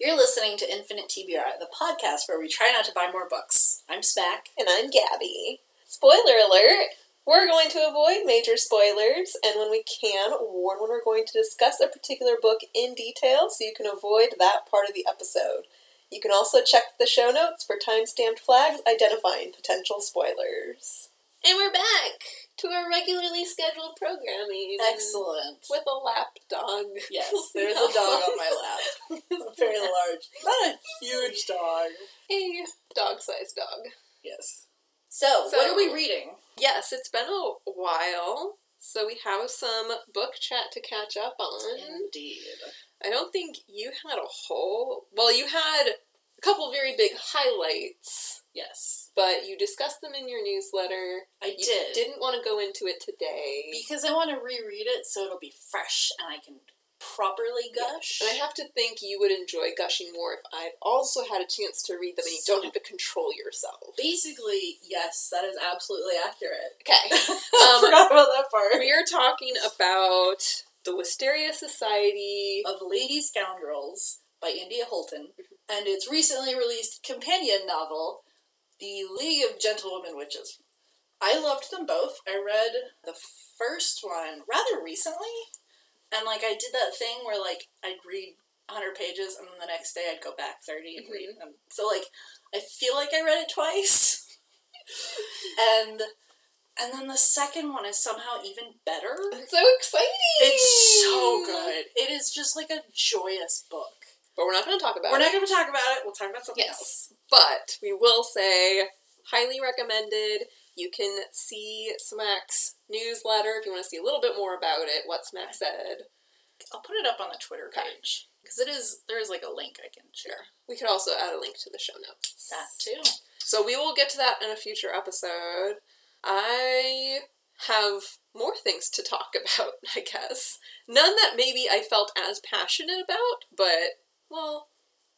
You're listening to Infinite TBR, the podcast where we try not to buy more books. I'm Smack. And I'm Gabby. Spoiler alert! We're going to avoid major spoilers, and when we can, warn when we're going to discuss a particular book in detail so you can avoid that part of the episode. You can also check the show notes for time stamped flags identifying potential spoilers. And we're back to our regularly scheduled programming. Excellent. With a lap dog. Yes, there's a dog on my lap. A very large, not a huge dog. A dog sized dog. Yes. So, So- what are we reading? Yes, it's been a while, so we have some book chat to catch up on. Indeed. I don't think you had a whole. Well, you had a couple very big highlights, Yes, but you discussed them in your newsletter. I You did. didn't want to go into it today. Because I want to reread it so it'll be fresh and I can properly gush. And I have to think you would enjoy gushing more if I've also had a chance to read them and you don't have to control yourself. Basically, yes, that is absolutely accurate. Okay. I Um, forgot about that part. we are talking about the Wisteria Society. Of Lady Scoundrels by India Holton, and its recently released companion novel, The League of Gentlewomen Witches. I loved them both. I read the first one rather recently, and like I did that thing where like I'd read 100 pages and then the next day I'd go back 30 and read mm-hmm. them. So like I feel like I read it twice. and and then the second one is somehow even better. It's so exciting! It's so good. It is just like a joyous book. But we're not going to talk about it. We're it. not going to talk about it. We'll talk about something Yes. else. But we will say, highly recommended. You can see Smack's newsletter if you want to see a little bit more about it, what Smack said. I'll put it up on the Twitter page because it is there is like a link I can share. We could also add a link to the show notes. That too. So we will get to that in a future episode. I have more things to talk about, I guess. None that maybe I felt as passionate about, but, well,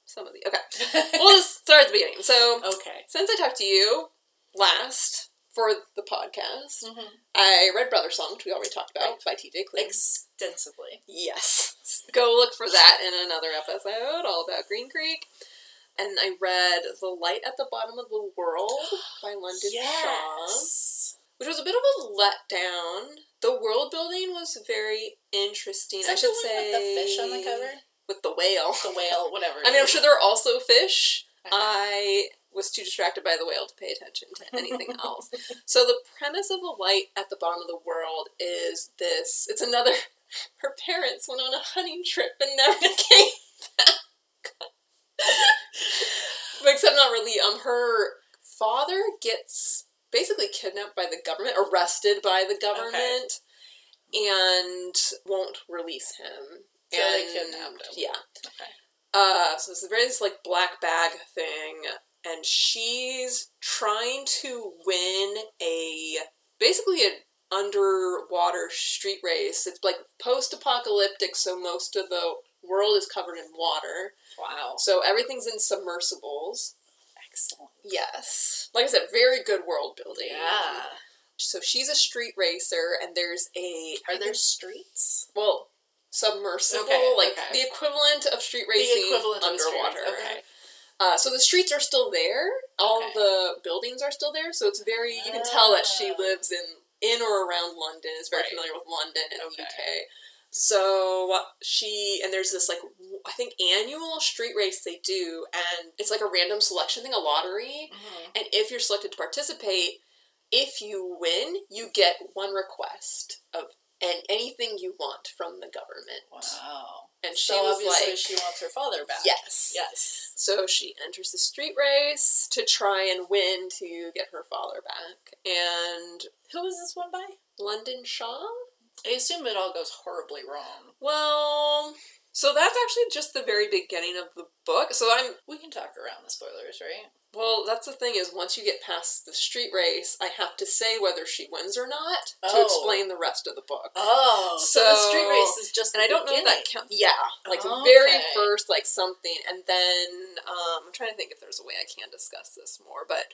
some of the. Okay. We'll just start at the beginning. So, okay. since I talked to you last for the podcast, Mm-hmm. I read Brother Song, which we already talked about, by TJ Klune. Extensively. Yes. Go look for that in another episode, all about Green Creek. And I read The Light at the Bottom of the World by London Shah, which was a bit of a letdown. The world building was very interesting. I should say with the fish on the cover? With the whale. The whale, whatever. I mean, I'm sure there are also fish. Okay. I was too distracted by the whale to pay attention to anything else. So the premise of the light at the bottom of the world is this. It's another. Her parents went on a hunting trip and never came back. but except not really. Um, her father gets basically kidnapped by the government, arrested by the government, and won't release him. So they kidnapped him. Yeah. Okay. Uh, so it's a very this like black bag thing, and she's trying to win a basically an underwater street race. It's like post-apocalyptic, so most of the world is covered in water. Wow. So everything's in submersibles. Excellent. Yes, like I said, very good world building. Yeah. So she's a street racer, and there's a Are there streets? well submersible, Okay, like okay. the equivalent of street racing underwater. Okay. Uh, so the streets are still there. All the buildings are still there. So it's very you can tell that she Ah. lives in in or around London. Is very Right. familiar with London and the UK. So she and there's this like I think annual street race they do, and it's like a random selection thing, a lottery. Mm-hmm. And if you're selected to participate, if you win, you get one request of and anything you want from the government. Wow. And she so was obviously like, she wants her father back. yes, Yes. so she enters the street race to try and win to get her father back. And Who was this one by? London Shah? I assume it all goes horribly wrong. Well, so that's actually just the very beginning of the book. So I'm We can talk around the spoilers, right? Well, that's the thing is once you get past the street race, I have to say whether she wins or not to Oh. explain the rest of the book. Oh, so, the street race is just and I don't know if that beginning. counts. Yeah, like the very Okay. first, like something, and then um, I'm trying to think if there's a way I can discuss this more. But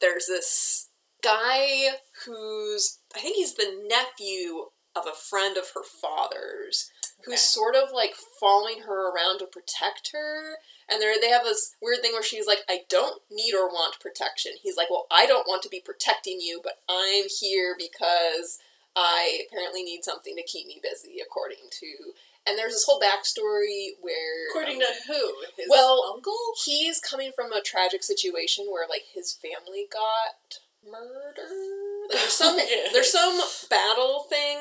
there's this guy who's I think he's the nephew of a friend of her father's, who's Okay. sort of like following her around to protect her. And they they have this weird thing where she's like, I don't need or want protection. He's like, Well, I don't want to be protecting you, but I'm here because I apparently need something to keep me busy, according to. And there's this whole backstory where. According um, to who? His Well- uncle? he's coming from a tragic situation where like his family got murdered. There's some there's some battle thing.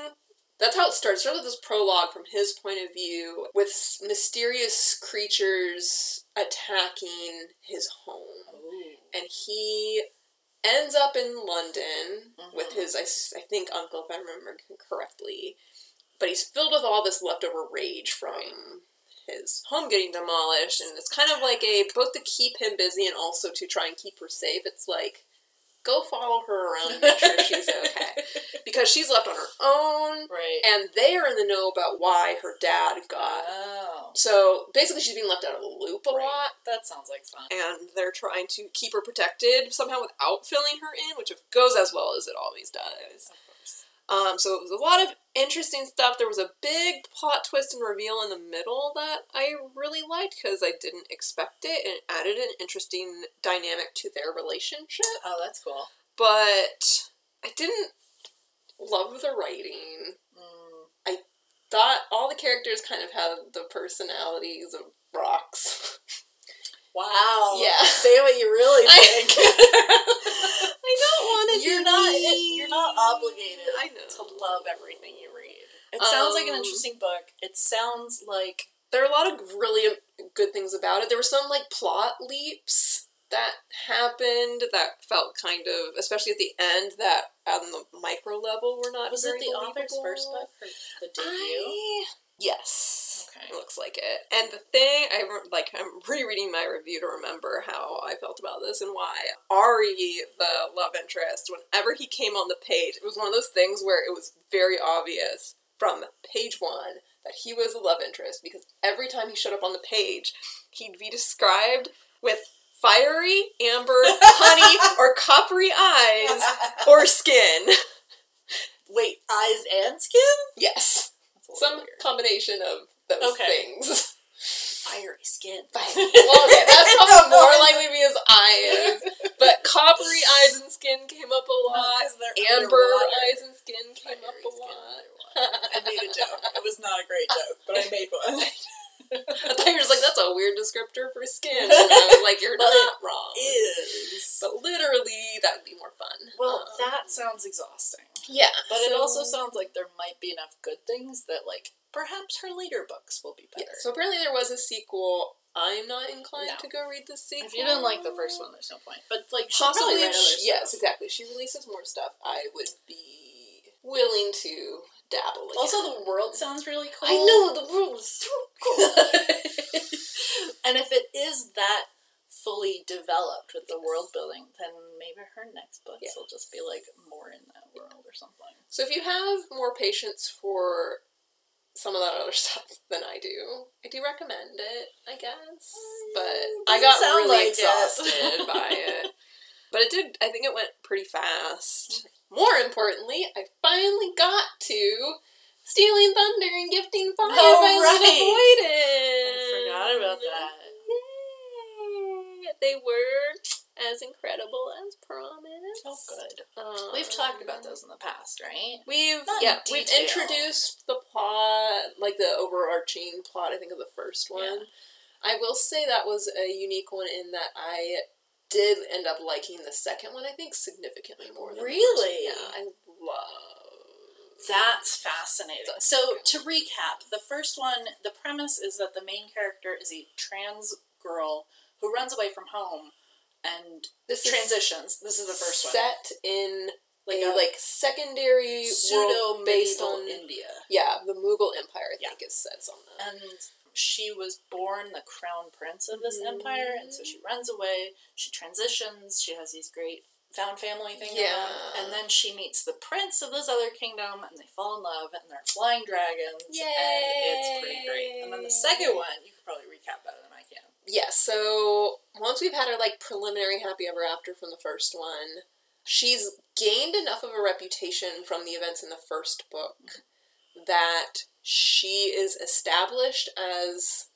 That's how it starts. It starts with this prologue from his point of view, with mysterious creatures attacking his home, and he ends up in London with Mhm. his I think uncle, if I remember correctly. But he's filled with all this leftover rage from his home getting demolished, and it's kind of like a both to keep him busy and also to try and keep her safe. It's like go follow her around and make sure she's okay because she's left on her own, right. and they are in the know about why her dad got. oh. So basically, she's being left out of the loop a Right. lot, That sounds like fun. and they're trying to keep her protected somehow without filling her in, which goes as well as it always does. Um, so it was a lot of interesting stuff. There was a big plot twist and reveal in the middle that I really liked because I didn't expect it and it added an interesting dynamic to their relationship. Oh, that's cool. But I didn't love the writing. Mm. Thought all the characters kind of had the personalities of rocks. Wow. Yeah. Say what you really think. I don't want to. you're not. You're not obligated. I know. to love everything you read. It sounds like an Um, interesting book. It sounds like there are a lot of really good things about it. There were some like plot leaps that happened that felt kind of, especially at the end, that on the micro level were not. was it the author's first book the debut? I, yes. Okay. It looks like it. And the thing I re- like, I'm rereading my review to remember how I felt about this and why. Ari, the love interest, whenever he came on the page, it was one of those things where it was very obvious from page one that he was the love interest because every time he showed up on the page, he'd be described with fiery, amber, honey, or coppery eyes or skin. Wait, eyes and skin? Yes, a some combination of those Okay. things. fiery skin. well, okay, that's probably more likely to be his eyes. But coppery eyes and skin came up a No, lot. they're Amber underwater. eyes and skin came up a lot. I made a joke. It was not a great joke, but I made one. I thought you were just like, that's a weird descriptor for skin. And I was like, you're Well, not wrong. Is But literally, that would be more fun. well, Um, that sounds exhausting. yeah. But it also sounds like there might be enough good things that, like, perhaps her later books will be Yeah, better. so apparently there was a sequel. I'm not inclined No. to go read the sequel. if you didn't like the first one, there's no point. But like, Possibly, probably if write other she, yes, exactly. She releases more stuff. I would be willing to dabble. Again. Also, the world sounds really cool. I know the world is so cool. and if it is that fully developed with the world building, then maybe her next books Yeah. will just be like more in that world or something. so if you have more patience for some of that other stuff than I do, I do recommend it. I guess, mm, but I got really like it. exhausted by it. But it did. I think it went pretty fast. More importantly, I finally got to stealing thunder and gifting fire Oh, by right. Boyden. I forgot about that. Yay. They were as incredible as promised. Oh, good. Um, We've talked about those in the past, right? We've Not in yeah, we've introduced the plot, like the overarching plot. I think of the first one. Yeah. I will say that was a unique one in that I did end up liking the second one. I think significantly more. Than Really? The first one. Yeah, I love. That's fascinating. So, to recap, the first one, the premise is that the main character is a trans girl who runs away from home and This is transitions. This is the first one. set in Like a a like secondary pseudo world based on India. yeah the Mughal Empire. I Yeah. think it says on that. And she was born the crown prince of this Mhm. empire, and so she runs away. She transitions. She has these great found family things. Yeah. And then she meets the prince of this other kingdom, and they fall in love, and they're flying dragons. And it's pretty great. And then the second one, you could probably recap better than I can. Yeah, so once we've had our like preliminary happy ever after from the first one, she's gained enough of a reputation from the events in the first book that she is established as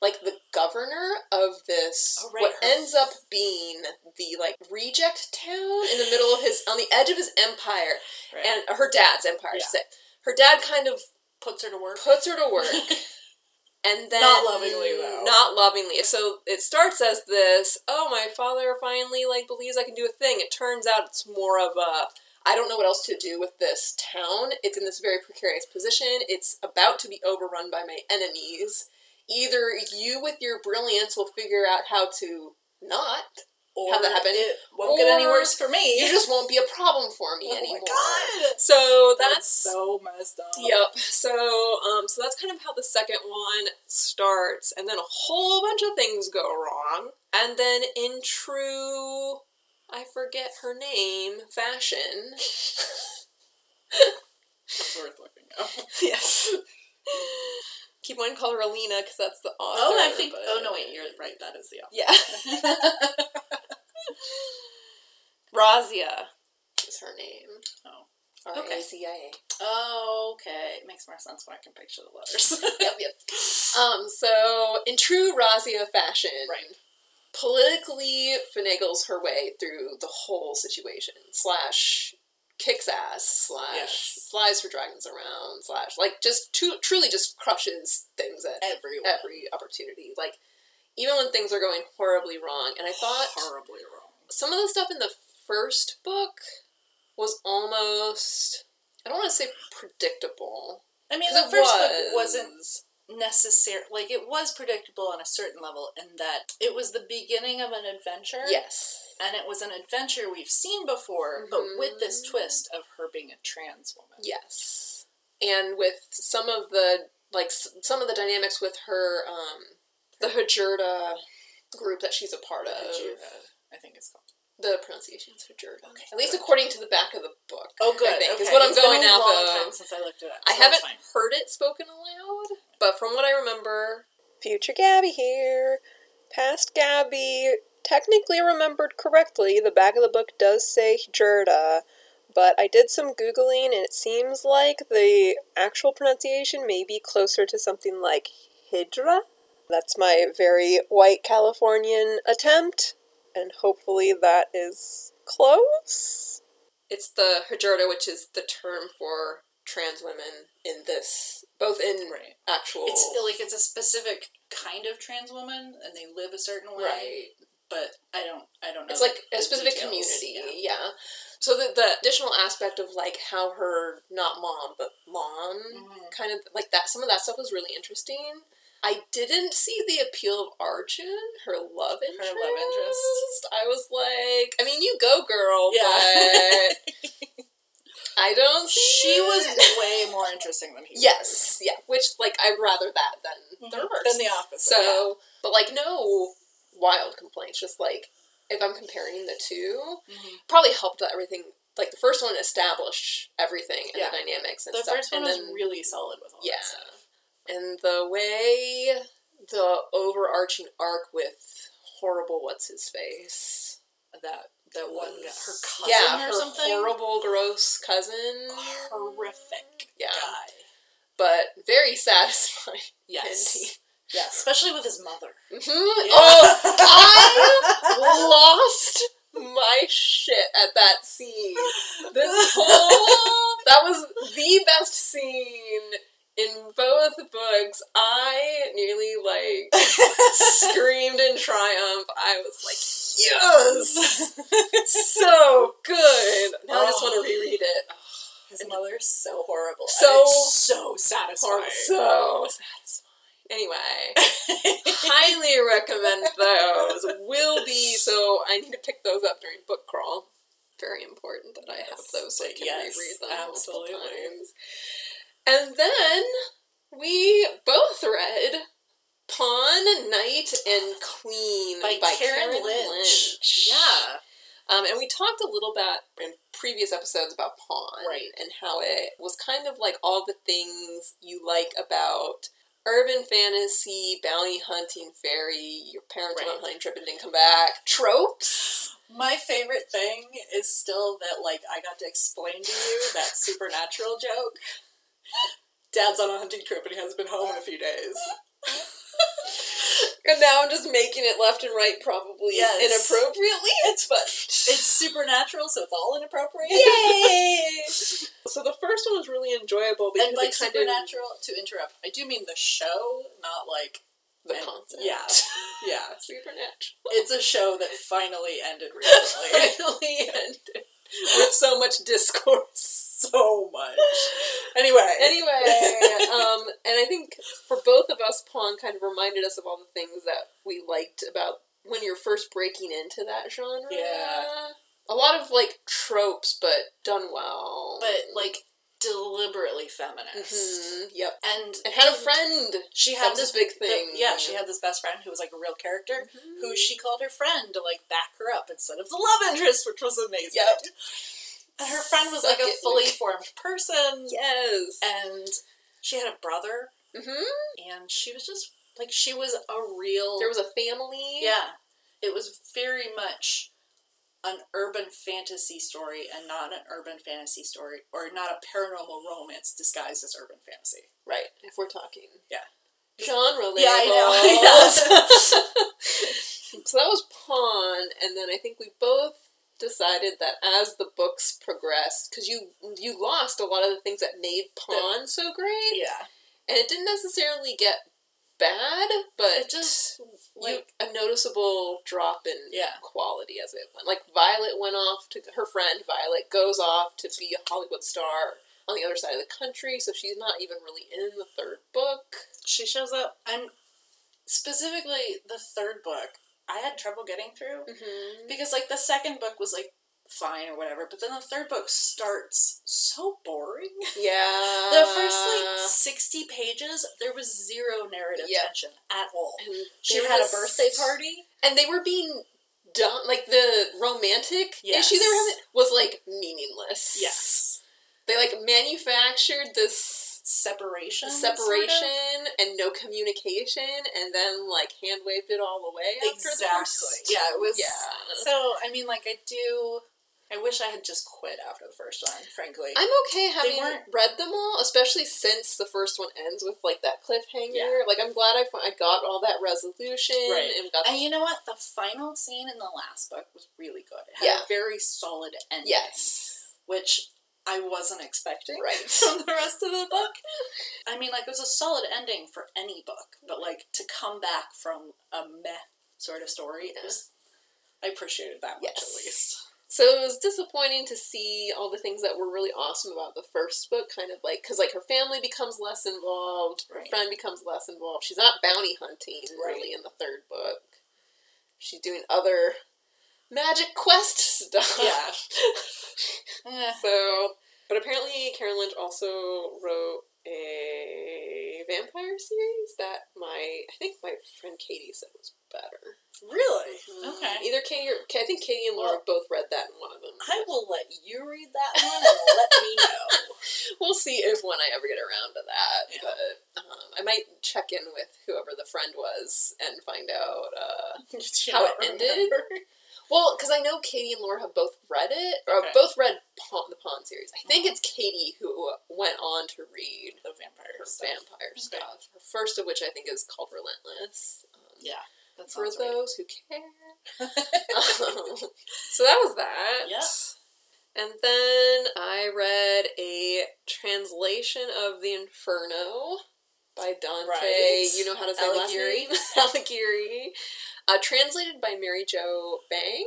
like the governor of this Oh, right, what her ends up being the like reject town in the middle of his on the edge of his empire Right. and her dad's empire Yeah. say. her dad kind of puts her to work. puts her to work and then Not lovingly, though. not lovingly so it starts as this oh my father finally like believes i can do a thing it turns out it's more of a i don't know what else to do with this town it's in this very precarious position it's about to be overrun by my enemies either you with your brilliance will figure out how to not or Have that happen. It won't get any worse for me. you just won't be a problem for me oh anymore my god. so That's, that's so messed up. Yep. So, um, so that's kind of how the second one starts, and then a whole bunch of things go wrong, and then in true, I forget her name, fashion. It's worth looking up. yes. Keep wanting to call her Alina because that's the author. Oh, I think. but- Oh no, wait. You're right. That is the Yeah. Razia is her name. Oh. R A Z I A. oh, okay. It makes more sense when I can picture the letters. Yep, yep. Um, so in true Razia fashion, Right. Politically finagles her way through the whole situation. Slash kicks ass. Slash Yes. flies her dragons around. Slash like just tru- truly just crushes things at Everyone. every opportunity. Like even when things are going horribly wrong. And I thought horribly wrong. some of the stuff in the first book was almost I don't want to say predictable. I mean, the first book wasn't necessary. Like, it was predictable on a certain level in that it was the beginning of an adventure. Yes. And it was an adventure we've seen before, but with this Mhm. twist of her being a trans woman. Yes. And with some of the like some of the dynamics with her um the Hajurda group that she's a part of. I think it's called. The pronunciation is Hajurda. Okay, At least according to the back of the book. Oh, good. I think, okay. is what I'm It's going been a off long of. time since I looked it up. I so that's haven't fine. heard it spoken aloud, but from what I remember, Future Gabby here. Past Gabby technically remembered correctly. The back of the book does say Hijrda, but I did some Googling and it seems like the actual pronunciation may be closer to something like Hydra. That's my very white Californian attempt, and hopefully that is close. it's the Hajurda, which is the term for trans women in this, both in Right. actual. It's like it's a specific kind of trans woman, and they live a certain way. right. But I don't. I don't know. It's like a specific details. community, yeah. So the, the additional aspect of like how her not mom but mom Mhm. kind of like that some of that stuff was really interesting. I didn't see the appeal of Arjun, her love interest. Her love interest. I was like, I mean, you go, girl, Yeah. but I don't. See She was way more interesting than he. Yes, yeah. Which like I'd rather that than was. the reverse. Than the opposite. So, but like no wild complaints. Just like if I'm comparing the two, yeah. Mhm. probably helped that everything. Like the first one established everything and Yeah. the dynamics and the stuff. first one and was then, really solid with all yeah, that stuff. and the way the overarching arc with horrible what's his face. That that one her cousin yeah, or her something. horrible, gross cousin. horrific Yeah. guy. but very satisfying. Yes. ending. Yes, especially with his mother. Mhm. Yeah. Oh, I lost my shit at that scene. This whole that was the best scene in both books. I nearly like screamed in triumph. I was like, yes, so good. Now I just want to oh. reread it. his mother's so horrible. So- it's so satisfying. So satisfying. Anyway, highly recommend those. Will be so. I need to pick those up during book crawl. Very important that I have Yes. those so I can Yes, reread them absolutely. times. And then we both read Pawn, Knight, and Queen by, Karen, Lynch. Yeah. Um, and we talked a little bit in previous episodes about Pawn Right. and how it was kind of like all the things you like about urban fantasy, bounty hunting, fairy, your parents went on a hunting trip and didn't come back, tropes. My favorite thing is still that like I got to explain to you that supernatural joke. Dad's on a hunting trip and he hasn't been home in a few days. And now I'm just making it left and right, probably Yes. inappropriately. It's but It's supernatural, so it's all inappropriate. yay! so the first one was really enjoyable because And like it kind supernatural, to interrupt, I do mean the show, not like the and- concept. yeah. yeah. supernatural. It's a show that finally ended recently. Finally ended with so much discourse. So much. Anyway. Anyway, um, and I think for both of us, Pawn kind of reminded us of all the things that we liked about when you're first breaking into that genre. Yeah. A lot of like tropes, but done well. but like deliberately feminist. Mhm, Yep. And And had a friend. She had this big the- thing. yeah, she had this best friend who was like a real character, Mm-hmm. who she called her friend to like back her up instead of the love interest, which was amazing. Yep. And her friend was like a fully formed person, Yes. and she had a brother, hmm and she was just like she was a real. There was a family. yeah, it was very much an urban fantasy story and not an urban fantasy story or not a paranormal romance disguised as urban fantasy. Right. If we're talking. Yeah. Genre labels. Yeah, I know. so that was Pawn, and then I think we both decided that as the books progressed, because you you lost a lot of the things that made Pawn so great, yeah, and it didn't necessarily get bad, but it just like you, a noticeable drop in Yeah. quality as it went. Like Violet went off to her friend Violet goes off to be a Hollywood star on the other side of the country, so she's not even really in the third book. she shows up and specifically the third book i had trouble getting through Mm-hmm. because like the second book was like fine or whatever but then the third book starts so boring Yeah. the first like 60 pages there was zero narrative Yeah. tension at all And she had a birthday party and they were being done like the romantic Yes. issue they were having was like meaningless. yes They like manufactured this separation sort of. separation and no communication and then like hand waved it all away exactly first. yeah it was Yeah. so i mean like i do i wish i had just quit after the first one frankly I'm okay having read them all, especially since the first one ends with like that cliffhanger. Yeah. Like I'm glad I, I got all that resolution Right. and got And you know what? The final scene in the last book was really good. It had Yeah. a very solid ending. yes, Which I wasn't expecting Right. from the rest of the book. I mean, like, it was a solid ending for any book, but, like, to come back from a meh sort of story, was, I appreciated that much at least. So it was disappointing to see all the things that were really awesome about the first book, kind of like because like her family becomes less involved, her Right. friend becomes less involved. She's not bounty hunting Right. really in the third book. She's doing other magic quest stuff. Yeah. Eh, So, but apparently Karen Lynch also wrote a vampire series that my I think my friend Katie said was better. really? Mm, Okay. Either Katie or I think Katie and Laura Well, both read that in one of them. I will let you read that one and let me know. We'll see if when I ever get around to that. Yeah. But um, I might check in with whoever the friend was and find out. Uh, How it ended? Well, because I know Katie and Laura have both read it, or Okay. both read Pawn, the Pawn series. I think Mhm. it's Katie who went on to read The vampire her stuff. vampire Okay. stuff. Her first of which I think is called Relentless. Um, Yeah. That For sounds right. those who care. Um, so that was that. Yeah. And then I read a translation of The Inferno by Dante. Right. You know how to say Alighieri. Alighieri. Uh, translated by Mary Jo Bang.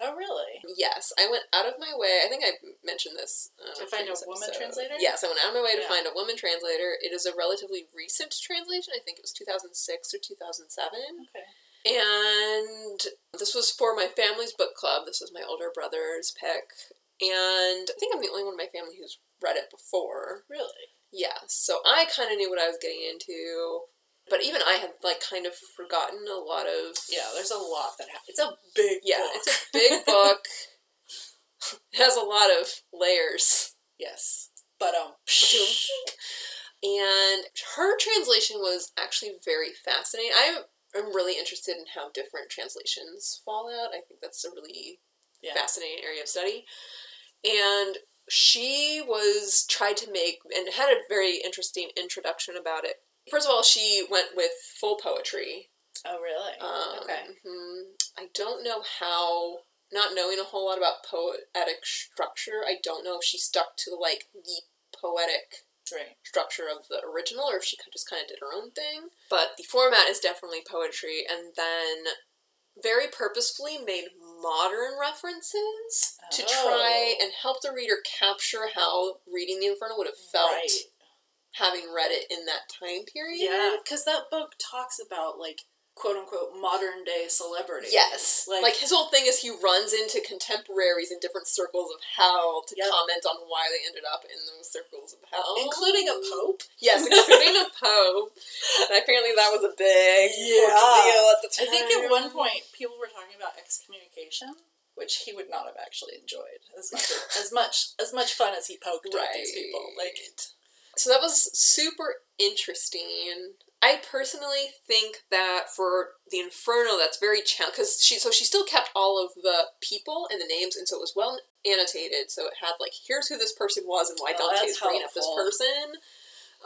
Oh, really? Yes, I went out of my way. I think I mentioned this uh, To find a woman episode. translator? Yes, I went out of my way to Yeah. find a woman translator. It is a relatively recent translation. I think it was two thousand six or two thousand seven. Okay. And this was for my family's book club. This was my older brother's pick. And I think I'm the only one in my family who's read it before. Really? Yeah, so I kind of knew what I was getting into. But even I had, like, kind of forgotten a lot of. Yeah, there's a lot that happens. It's a big Yeah, book. it's a big book. it has a lot of layers. yes. But, um, And her translation was actually very fascinating. I am really interested in how different translations fall out. I think that's a really yeah. fascinating area of study. And she was tried to make and had a very interesting introduction about it. First of all, she went with full poetry. Oh, really? Um, okay. mhm. I don't know how. Not knowing a whole lot about poetic structure, I don't know if she stuck to like the poetic Right. structure of the original or if she just kind of did her own thing. But the format is definitely poetry, and then very purposefully made modern references to try Oh. and help the reader capture how reading the Inferno would have felt Right. Having read it in that time period. Yeah, because that book talks about like quote unquote modern day celebrities. Yes. Like, Like, his whole thing is he runs into contemporaries in different circles of hell to Yep. comment on why they ended up in those circles of hell. including a pope. Yes, including a pope. And apparently that was a big Yeah. deal at the time. I think at one point people were talking about excommunication, which he would not have actually enjoyed as much as much as much fun as he poked at these people. Like so that was super interesting. I personally think that for the Inferno, that's very challenging because she so she still kept all of the people and the names, and so it was well annotated. So it had like here's who this person was and why Oh, Dante is bringing up this person.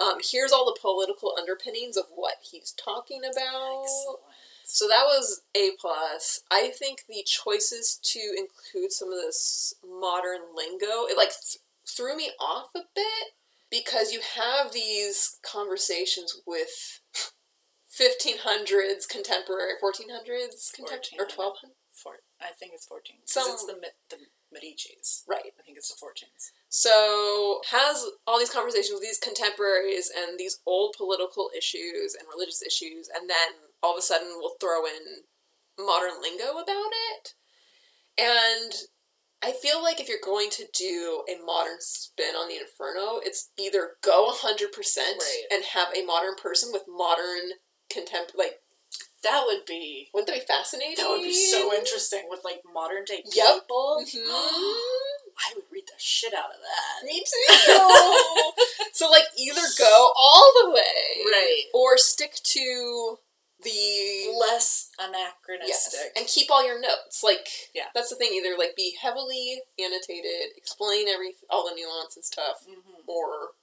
Um, here's all the political underpinnings of what he's talking about. excellent. So that was a plus. I think the choices to include some of this modern lingo, it like th- threw me off a bit because you have these conversations with 1500s contemporary 1400s contemporary or 1400. 1200 Four, I think it's fourteen. Some- Some it's the the Medici's. right I think it's the fourteens. so has all these conversations with these contemporaries and these old political issues and religious issues and then all of a sudden we'll throw in modern lingo about it and i feel like if you're going to do a modern spin on the inferno it's either go 100% Right. and have a modern person with modern contempt like That would be wouldn't that be fascinating that would be so interesting with like modern day Yep. people. Mhm. I would read the shit out of that. Me too. so like either go all the way, Right. or stick to the Less yes, anachronistic. and keep all your notes. Like Yeah. that's the thing. Either like be heavily annotated, explain every all the nuance and stuff, Mhm. or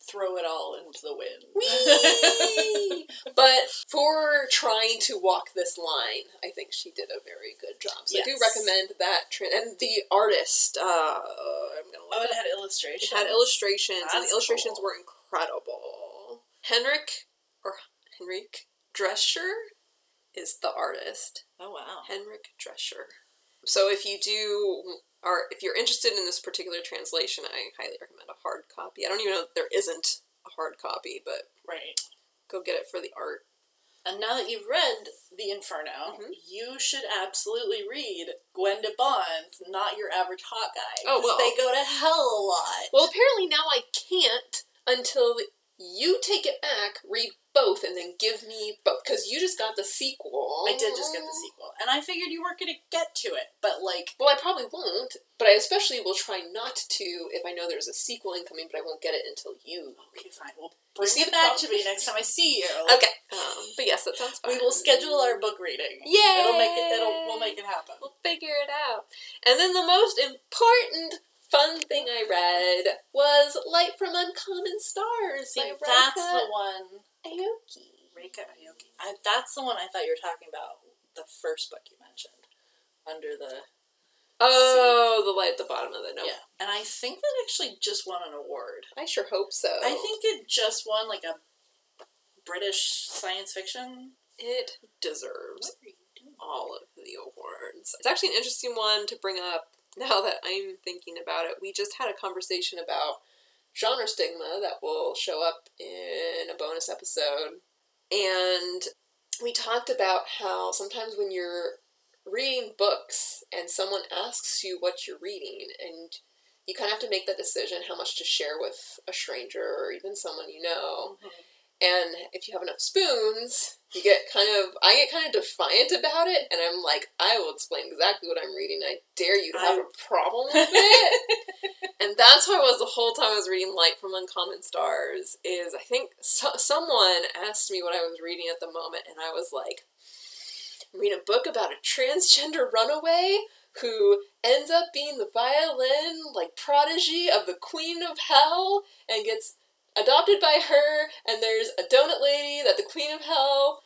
Throw it all into the wind. But for trying to walk this line, I think she did a very good job. So I do recommend that. Tra- and the artist, uh, I'm gonna oh, it had illustrations. It had illustrations, and the illustrations cool. were incredible. Henrik, or Henrik Drescher, is the artist. Oh wow. Henrik Drescher. So if you do, are if you're interested in this particular translation, I highly recommend a hard copy. I don't even know if there isn't a hard copy, but Right. go get it for the art. And now that you've read The Inferno, Mhm. you should absolutely read Gwenda Bond's Not Your Average Hot Guy. Oh, well. They go to hell a lot. Well, apparently now I can't until you take it back, read both, and then give me both because you just got the sequel. I did just get the sequel. And I figured you weren't going to get to it. But, like, Well, I probably won't, but I especially will try not to if I know there's a sequel incoming, but I won't get it until you. okay, fine. We'll bring see it back to me next time I see you. Okay. Um, but yes, that sounds fine. We will schedule our book reading. Yay! It'll make it. It'll. We'll make it happen. We'll figure it out. And then the most important fun thing I read was Light from Uncommon Stars See, that's Ryka the one. Aoki. Ryka Aoki. I, that's the one I thought you were talking about. The first book you mentioned, under the Oh, the light at the bottom of the note. yeah. And I think that actually just won an award. I sure hope so. I think it just won like a British science fiction. it deserves all of the awards. It's actually an interesting one to bring up now that I'm thinking about it. We just had a conversation about genre stigma that will show up in a bonus episode. And we talked about how sometimes when you're reading books and someone asks you what you're reading and you kind of have to make that decision how much to share with a stranger or even someone you know. Mm-hmm. And if you have enough spoons, you get kind of, I get kind of defiant about it, and I'm like, I will explain exactly what I'm reading. I dare you to have a problem with it. and that's how I was the whole time I was reading Light from Uncommon Stars. Is I think so, someone asked me what I was reading at the moment, and I was like, I'm reading a book about a transgender runaway who ends up being the violin like prodigy of the Queen of Hell and gets adopted by her. And there's a donut lady that the Queen of Hell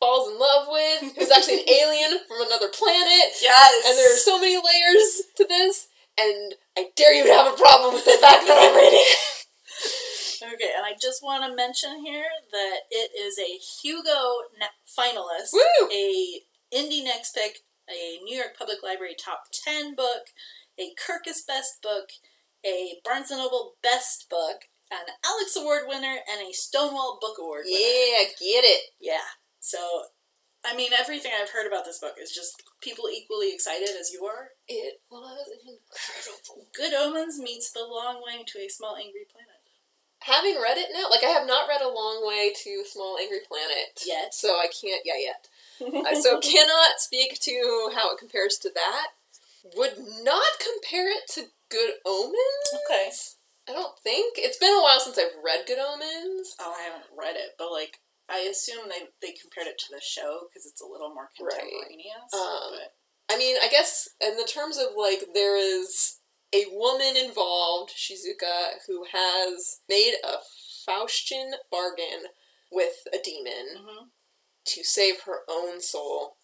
falls in love with, who's actually an alien from another planet. Yes. And there are so many layers to this, and I dare you to have a problem with the fact that I'm reading. Okay, and I just want to mention here that it is a Hugo ne- finalist, Woo! a Indie Next Pick, a New York Public Library Top 10 book, a Kirkus Best Book, a Barnes & Noble Best Book, an Alex Award winner, and a Stonewall Book Award winner. Yeah, get it. Yeah. So, I mean, everything I've heard about this book is just people equally excited as you are. It was incredible. Good Omens meets The Long Way to a Small Angry Planet. Having read it now, like I have not read A Long Way to Small Angry Planet Yet. so I can't. Yeah, yet. I so cannot speak to how it compares to that. Would not compare it to Good Omens. Okay. I don't think it's been a while since I've read Good Omens. Oh, I haven't read it, but like I assume they they compared it to the show because it's a little more Right. contemporaneous. Um, but I mean, I guess in the terms of like there is a woman involved, Shizuka, who has made a Faustian bargain with a demon Mhm. to save her own soul.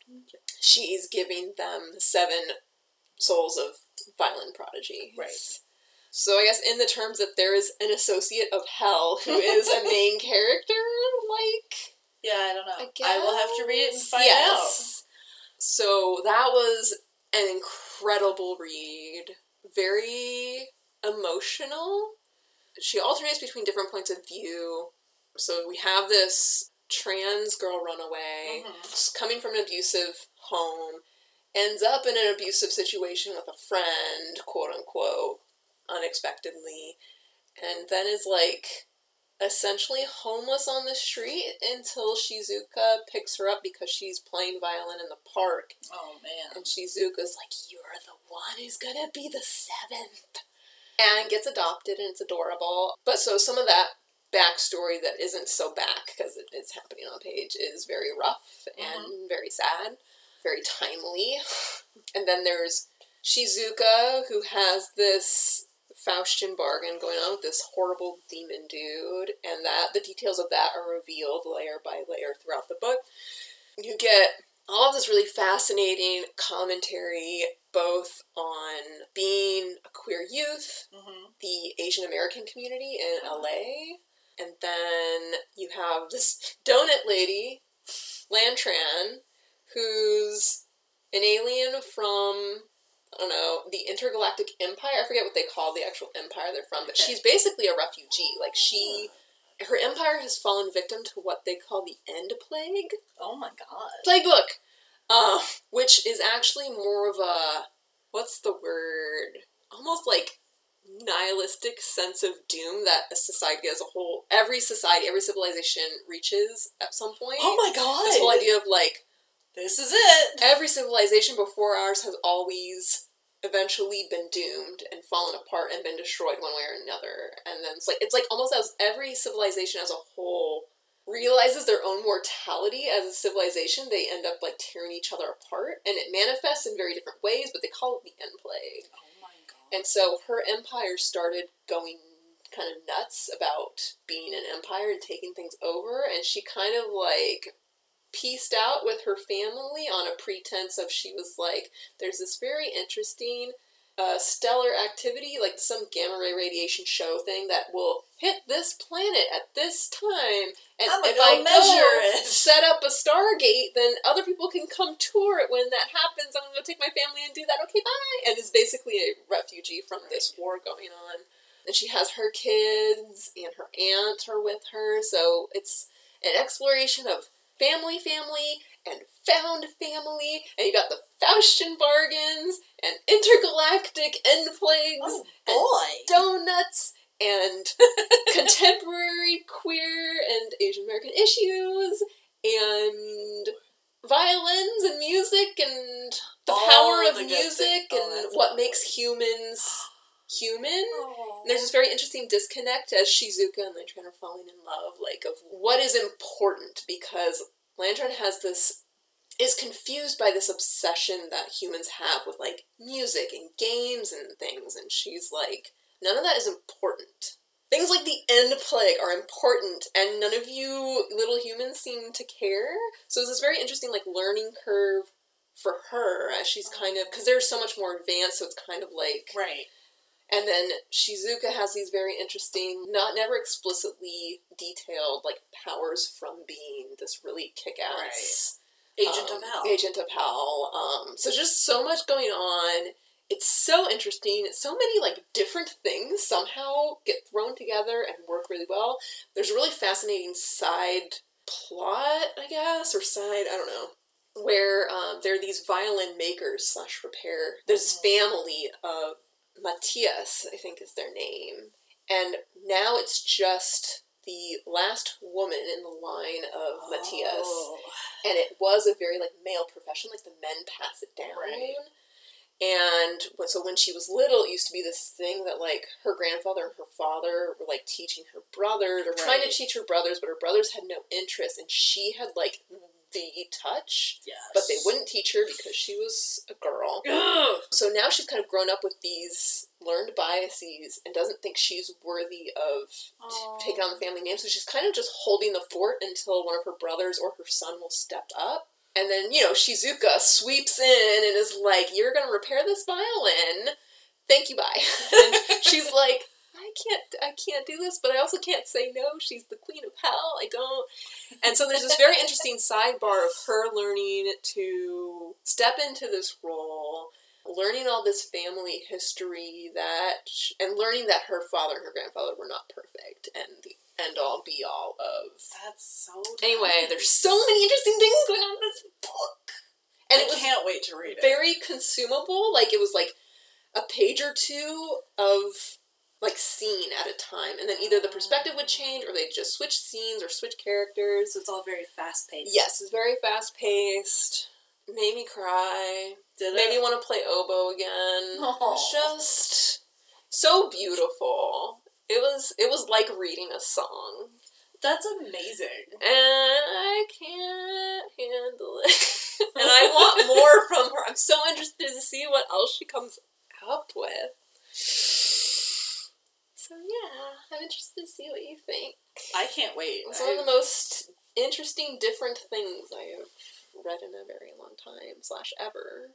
She's giving them seven souls of violin prodigy. Right. So I guess in the terms that there is an associate of hell who is a main character, like yeah, I don't know. I I, will have to read it and find Yes. So that was an incredible read. Very emotional. She alternates between different points of view. So we have this trans girl runaway Mhm. coming from an abusive home, ends up in an abusive situation with a friend, quote unquote, unexpectedly, and then is like essentially homeless on the street until Shizuka picks her up because she's playing violin in the park. Oh man. And Shizuka's like, You're the one who's gonna be the seventh. And gets adopted, and it's adorable. But so some of that backstory that isn't so back because it is happening on page is very rough mm-hmm. and very sad, very timely. And then there's Shizuka, who has this Faustian bargain going on with this horrible demon dude, and that the details of that are revealed layer by layer throughout the book. You get all of this really fascinating commentary both on being a queer youth, hmm the Asian American community in LA, and then you have this donut lady, Lan Tran, who's an alien from I don't know, the intergalactic empire. I forget what they call the actual empire they're from, but Okay. she's basically a refugee. Like she her empire has fallen victim to what they call the end plague Oh my god. playbook, uh, which is actually more of a what's the word? Almost like nihilistic sense of doom that a society as a whole, every society, every civilization reaches at some point. Oh my god. This whole idea of like This is it. every civilization before ours has always eventually been doomed and fallen apart and been destroyed one way or another. And then it's like it's like almost as every civilization as a whole realizes their own mortality as a civilization, they end up like tearing each other apart. And it manifests in very different ways, but they call it the end plague. Oh my god. And so her empire started going kind of nuts about being an empire and taking things over, and she kind of like pieced out with her family on a pretense of she was like, there's this very interesting uh, stellar activity, like some gamma ray radiation show thing that will hit this planet at this time, and if I measure go it." set up a Stargate, then other people can come tour it when that happens. I'm gonna go take my family and do that. Okay, bye. And is basically a refugee from this war going on. And she has her kids and her aunt are with her, so it's an exploration of family, family, and found family. And you got the Faustian bargains and intergalactic end plagues Oh and donuts and contemporary queer and Asian American issues and violins and music and the All power of the music. Oh, and what makes humans human. Oh. And there's this very interesting disconnect as Shizuka and Lan Tran are falling in love, like of what is important because Lan Tran has this is confused by this obsession that humans have with like music and games and things and she's like none of that is important things like the end plague are important and none of you little humans seem to care so it's this very interesting like learning curve for her as she's kind of because they're so much more advanced so it's kind of like Right. And then Shizuka has these very interesting, not never explicitly detailed, like powers from being this really kick-ass Agent um, of Hell. Agent of Hell. Um, so just so much going on. It's so interesting. So many like different things somehow get thrown together and work really well. There's a really fascinating side plot, I guess, or side I don't know, where um, there are these violin makers slash repair. There's this family of Matthias, I think is their name, and now it's just the last woman in the line of Matthias. Oh. and it was a very like male profession like the men pass it down. Right. and so when she was little it used to be this thing that like her grandfather and her father were like teaching her brothers or trying to teach her brothers but her brothers had no interest. And she had like the touch Yes. but they wouldn't teach her because she was a girl so now she's kind of grown up with these learned biases and doesn't think she's worthy of Aw. taking on the family name. So she's kind of just holding the fort until one of her brothers or her son will step up. And then, you know, Shizuka sweeps in and is like, You're going to repair this violin. Thank you, bye. and she's like, I can't, I can't do this, but I also can't say no. She's the queen of hell. I don't. And so there's this very interesting sidebar of her learning to step into this role, learning all this family history that, and learning that her father and her grandfather were not perfect, and the end all be all of. That's so. Anyway, there's so many interesting things going on in this book, and I it can't wait to read it. very consumable. Like it was like a page or two of like scene at a time, and then either the perspective would change, or they'd just switch scenes or switch characters. So it's all very fast paced. Yes, it's very fast paced. Made me cry. Did Made me want to play oboe again. Aw. It's just so beautiful. It was it was like reading a song. That's amazing. And I can't handle it. and I want more from her. I'm so interested to see what else she comes up with. So yeah, I'm interested to see what you think. I can't wait. It's one of the most interesting, different things I have read in a very long time, slash ever.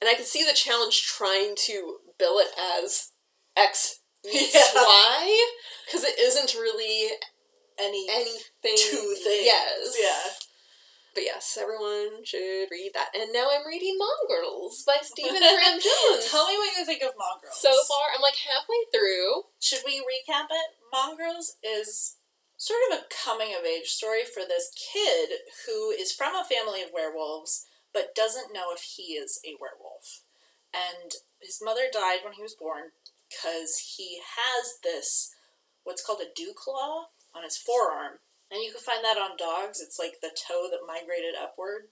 And I can see the challenge trying to bill it as X meets Yeah. Y, because it isn't really any anything. two things. Yes. Yeah. But yes, everyone should read that. And now I'm reading Mongrels by Stephen Graham Jones. Tell me what you think of Mongrels. So far, I'm like halfway through. Should we recap it? Mongrels is sort of a coming of age story for this kid who is from a family of werewolves but doesn't know if he is a werewolf. And his mother died when he was born because he has this, what's called a dew claw on his forearm. And you can find that on dogs. It's like the toe that migrated upward.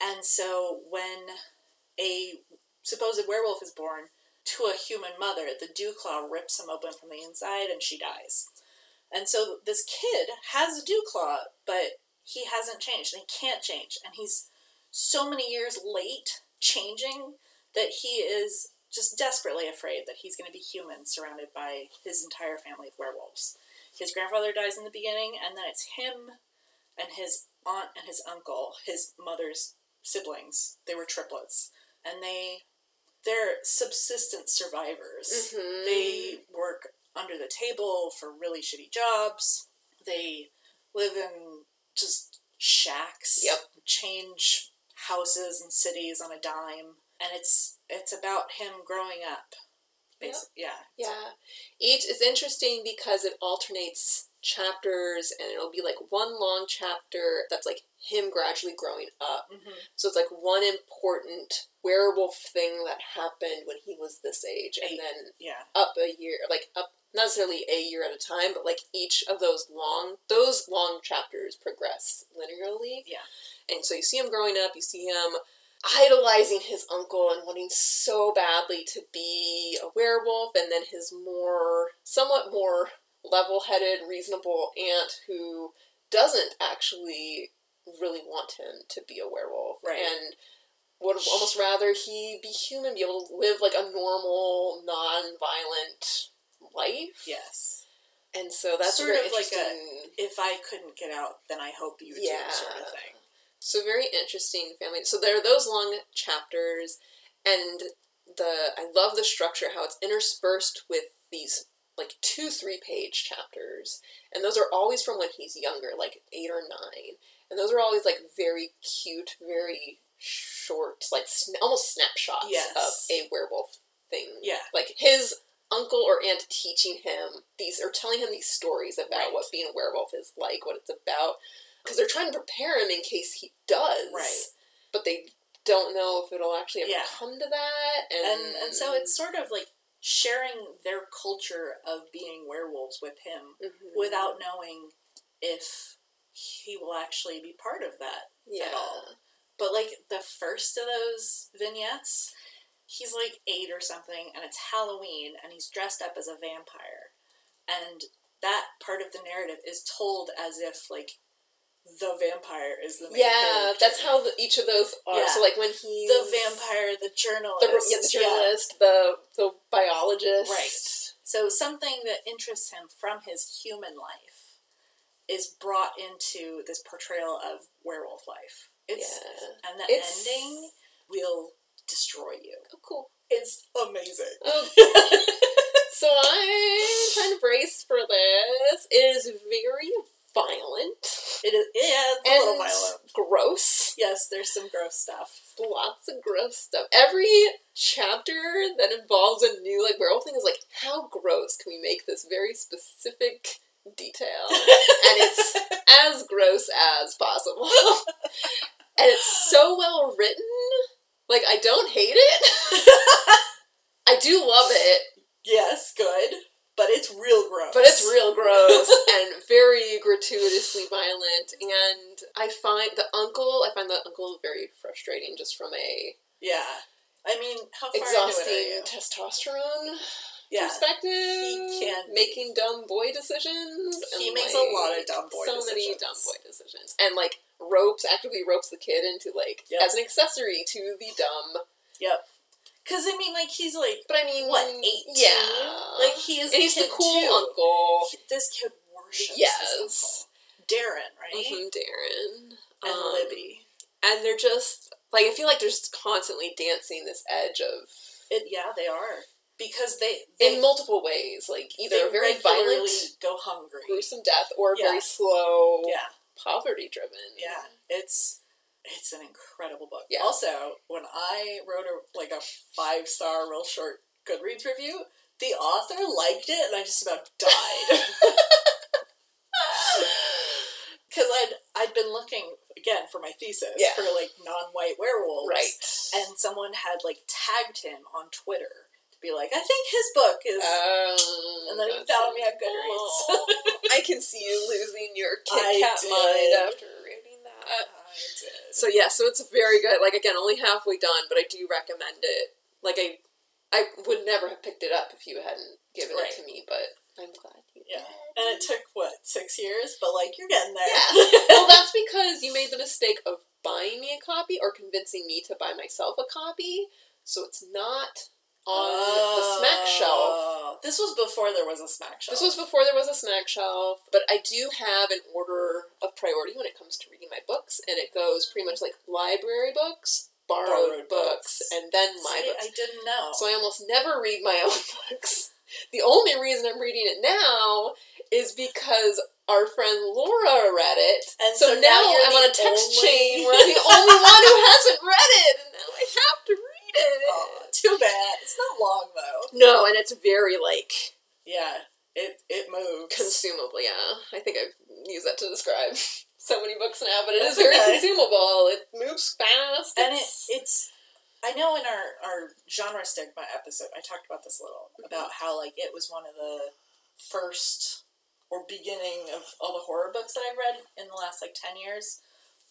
And so when a supposed werewolf is born to a human mother, the dew claw rips him open from the inside and she dies. And so this kid has a dew claw, but he hasn't changed and he can't change. And he's so many years late changing that he is just desperately afraid that he's going to be human surrounded by his entire family of werewolves. His grandfather dies in the beginning, and then it's him and his aunt and his uncle, his mother's siblings. They were triplets, and they they're subsistence survivors. Mhm. They work under the table for really shitty jobs. They live in just shacks. Yep. Change houses and cities on a dime, and it's it's about him growing up. Yep. Basi- Yeah. Yeah. Each is interesting because it alternates chapters and it'll be like one long chapter that's like him gradually growing up. hmm So it's like one important werewolf thing that happened when he was this age and Eight. then Yeah. up a year, like up not necessarily a year at a time, but like each of those long those long chapters progress linearly. Yeah. And so you see him growing up, you see him idolizing his uncle and wanting so badly to be a werewolf, and then his more somewhat more level-headed, reasonable aunt who doesn't actually really want him to be a werewolf. Right. And would almost rather he be human, be able to live like a normal, non-violent life. Yes. And so that's Sort of like a- If I couldn't get out, then I hope you Yeah. do, sort of thing. So very interesting family. So there are those long chapters, and the I love the structure how it's interspersed with these like two three page chapters, and those are always from when he's younger, like eight or nine, and those are always like very cute, very short, like sn- almost snapshots Yes. of a werewolf thing. Yeah. like his uncle or aunt teaching him these or telling him these stories about Right. what being a werewolf is like, what it's about because they're trying to prepare him in case he does. Right. But they don't know if it'll actually ever Yeah. come to that. And, And and so it's sort of like sharing their culture of being werewolves with him Mhm. without knowing if he will actually be part of that yeah. at all. But like the first of those vignettes, he's like eight or something, and it's Halloween, and he's dressed up as a vampire, and that part of the narrative is told as if like the vampire is the main Yeah, character. that's how the, each of those are. Yeah. So like when he's the vampire, the journalist, the, yeah, the journalist, the the biologist, Right. So something that interests him from his human life is brought into this portrayal of werewolf life. It's Yeah. and the It's- ending will destroy you. Oh, cool. It's amazing. Oh, so I'm trying to brace for this. It is very violent It is yeah, it's a little violent. gross. Yes, there's some gross stuff. Lots of gross stuff. Every chapter that involves a new like werewolf thing is like, how gross can we make this very specific detail? and it's as gross as possible. and it's so well written. Like I don't hate it. I do love it, yes, good, but it's real gross. but it's real gross and very gratuitously violent. And I find the uncle, I find the uncle very frustrating just from a Yeah. I mean, how far exhausting testosterone Yeah. perspective. He can- making dumb boy decisions. He makes a lot of dumb boy decisions. so many dumb boy decisions, and like ropes actively ropes the kid into like Yep. as an accessory to the dumb. Yep. Because I mean, like he's like But I mean, what eighteen? Yeah, Like he is. and he's the cool too. uncle. This kid worships Yes. Darren, right? hmm Darren And Um, Libby. and they're just like I feel like they're just constantly dancing this edge of It, yeah, they are because they they, in multiple ways, like either very violent, go hungry. gruesome death, or Yeah. very slow, Yeah, poverty driven. yeah. It's it's an incredible book. Yeah. Also, when I wrote a like a five star real short Goodreads review, the author liked it, and I just about died. Because I'd I'd been looking again for my thesis Yeah. for like non-white werewolves, Right. and someone had like tagged him on Twitter to be like, I think his book is. Um, and then he found me on Goodreads. I can see you losing your Kit Kat mind after reading that. I did. So yeah, so it's very good. Like again, only halfway done, but I do recommend it. Like I, I would never have picked it up if you hadn't given Right. it to me. But I'm glad you Yeah. did. And it took what six years, but like you're getting there. Yeah. well, that's because you made the mistake of buying me a copy or convincing me to buy myself a copy. So it's not on the Smack shelf. Oh. This was before there was a smack shelf. This was before there was a Smack shelf, but I do have an order of priority when it comes to reading my books, and it goes pretty much like library books, borrowed, Borrowed books, books. and then my See, books. I didn't know. So I almost never read my own books. The only reason I'm reading it now is because our friend Laura read it. And so, so now now, I'm on a text only- chain where I'm the only one who hasn't read it, and now I have to read it. Aw, too bad. It's not long though. No, and it's very like Yeah. It it moves. consumable. Yeah, I think I've used that to describe so many books now, but it is That's very okay. consumable. It moves fast, and it it's- it's I know in our our genre stigma episode I talked about this a little Mm-hmm. about how like it was one of the first or beginning of all the horror books that I've read in the last like 10 years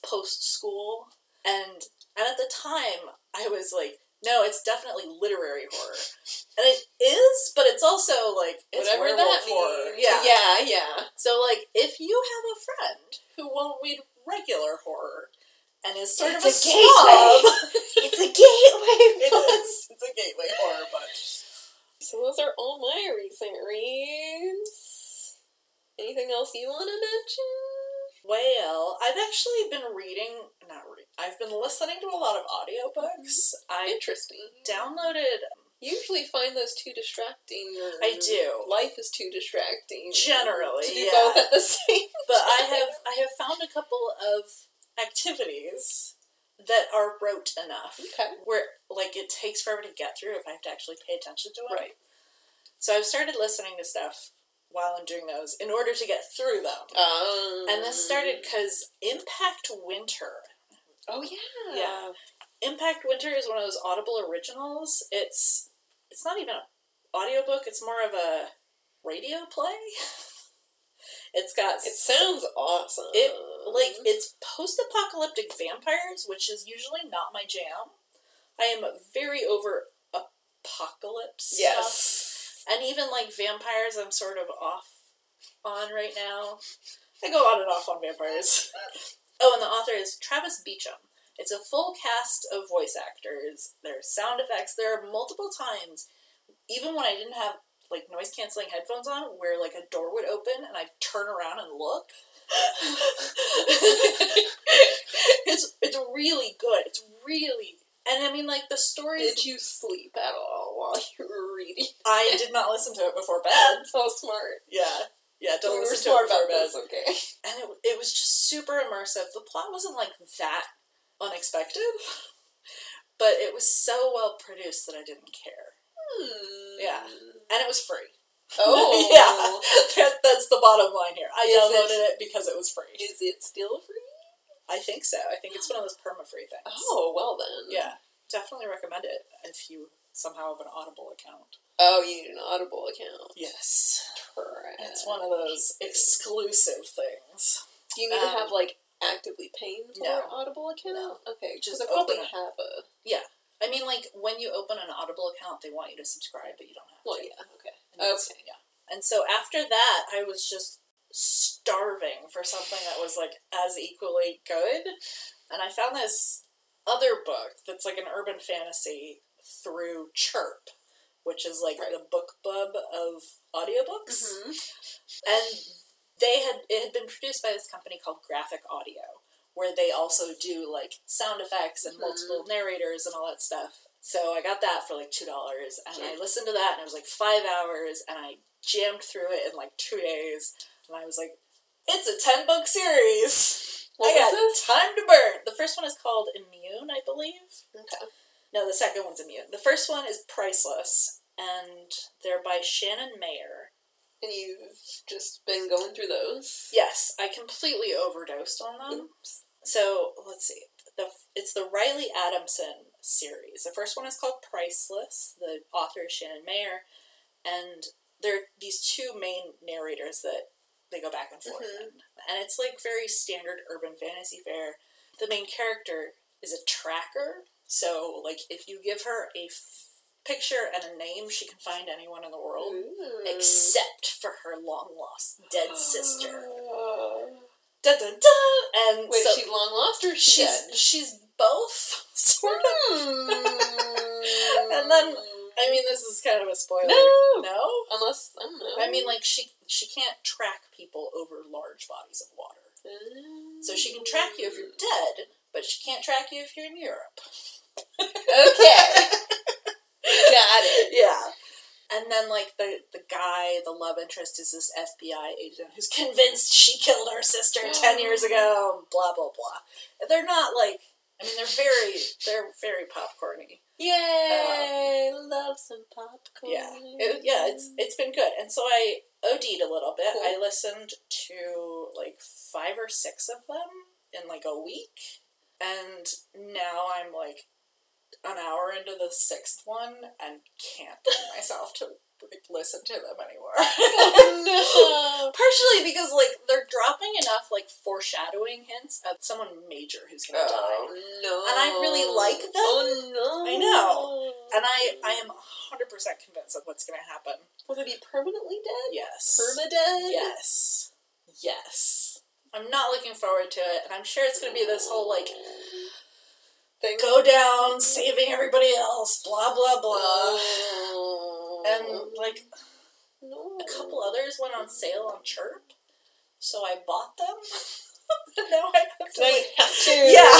post school and and at the time I was like no it's definitely literary horror and it is but it's also like it's whatever that horror means. yeah yeah, yeah. so like if you have a friend who won't read regular horror and is sort It's of a, a snob. It's a gateway it is. It's a gateway horror book. So those are all my recent reads. Anything else you want to mention? Well, I've actually been reading, not reading, I've been listening to a lot of audiobooks. I Interesting. downloaded Usually find those too distracting. I do. Life is too distracting. Generally, to do yeah. both at the same. but I have I have found a couple of activities that are rote enough Okay. where like it takes forever to get through if I have to actually pay attention to it. Right. So I've started listening to stuff while I'm doing those in order to get through them. Um, and this started because Impact Winter. Oh yeah. Yeah. Impact Winter is one of those Audible originals. It's it's not even an audiobook, it's more of a radio play. it's got It sounds awesome. it like it's post-apocalyptic vampires, which is usually not my jam. I am very over apocalypse. stuff. yes. And even like vampires I'm sort of off on right now. I go on and off on vampires. oh, and the author is Travis Beacham. It's a full cast of voice actors. There's sound effects. There are multiple times, even when I didn't have like noise canceling headphones on, where like a door would open and I'd turn around and look. it's it's really good. It's really and I mean like the story Did you sleep at all while you were reading? I did not listen to it before bed. So smart. Yeah, yeah. Don't we listen to it about this. Okay. And it it was just super immersive. The plot wasn't like that unexpected, but it was so well produced that I didn't care, Hmm. Yeah. and it was free. Oh. yeah, that, that's the bottom line here. I Is it- downloaded it because it was free. Is it still free? I think so. I think it's one of those perma-free things. Oh well then. Yeah, definitely recommend it if you somehow have an Audible account. Oh, you need an Audible account. Yes, Correct. it's one of those exclusive things. Do you need to um, have like actively paying for no. an Audible account? Okay, Just I probably open have a. I mean, like when you open an Audible account, they want you to subscribe, but you don't have Well, to. yeah. Okay. And Okay. Yeah. And so after that, I was just starving for something that was like as equally good. And I found this other book that's like an urban fantasy through Chirp, which is like Right. the BookBub of audiobooks. Mm-hmm. And they had it had been produced by this company called Graphic Audio, where they also do like sound effects and Mhm. multiple narrators and all that stuff. So I got that for like two dollars, and I listened to that, and it was like five hours, and I jammed through it in like two days, and I was like, "It's a ten book series. What I got this? time to burn." The first one is called Immune, I believe. Okay. No, the second one's Immune. The first one is Priceless, and they're by Shannon Mayer. And you've just been going through those. Yes, I completely overdosed on them. Oops. So let's see. The it's the Rylee Adamson series. The first one is called Priceless. The author is Shannon Mayer, and there are these two main narrators that they go back and forth Mhm. in, and it's like very standard urban fantasy fare. The main character is a tracker, so like if you give her a picture and a name, she can find anyone in the world. Ooh. Except for her long lost dead sister. Uh, Dun dun dun! And Wait, so she long lost or she she's dead? she's both sort of. Hmm. And then- I mean, this is kind of a spoiler. no, No? unless I don't know. I mean, like she she can't track people over large bodies of water. So she can track you if you're dead, but she can't track you if you're in Europe. okay, got it. Yeah. And then, like the the guy, the love interest is this FBI agent who's convinced she killed her sister ten oh. years ago. Blah blah blah. They're not like. I mean, they're very they're very popcorny. Yay! Um, love some popcorn. Yeah, it, yeah, it's it's been good, and so I OD'd a little bit. Cool. I listened to like five or six of them in like a week, and now I'm like an hour into the sixth one and can't bring myself to like, listen to them anymore. oh Partially because like they're dropping enough like foreshadowing hints of someone major who's gonna oh, die. Oh no! And I really like them. Oh no! I know. And I, I am 100% convinced of what's going to happen. Will they be permanently dead? Yes. Perma dead? Yes. Yes. I'm not looking forward to it, and I'm sure it's gonna be this whole like thing. go down, saving everybody else, blah blah blah. Oh. And like no. a couple others went on sale on Chirp, so I bought them. now I have to like, have to. Yeah.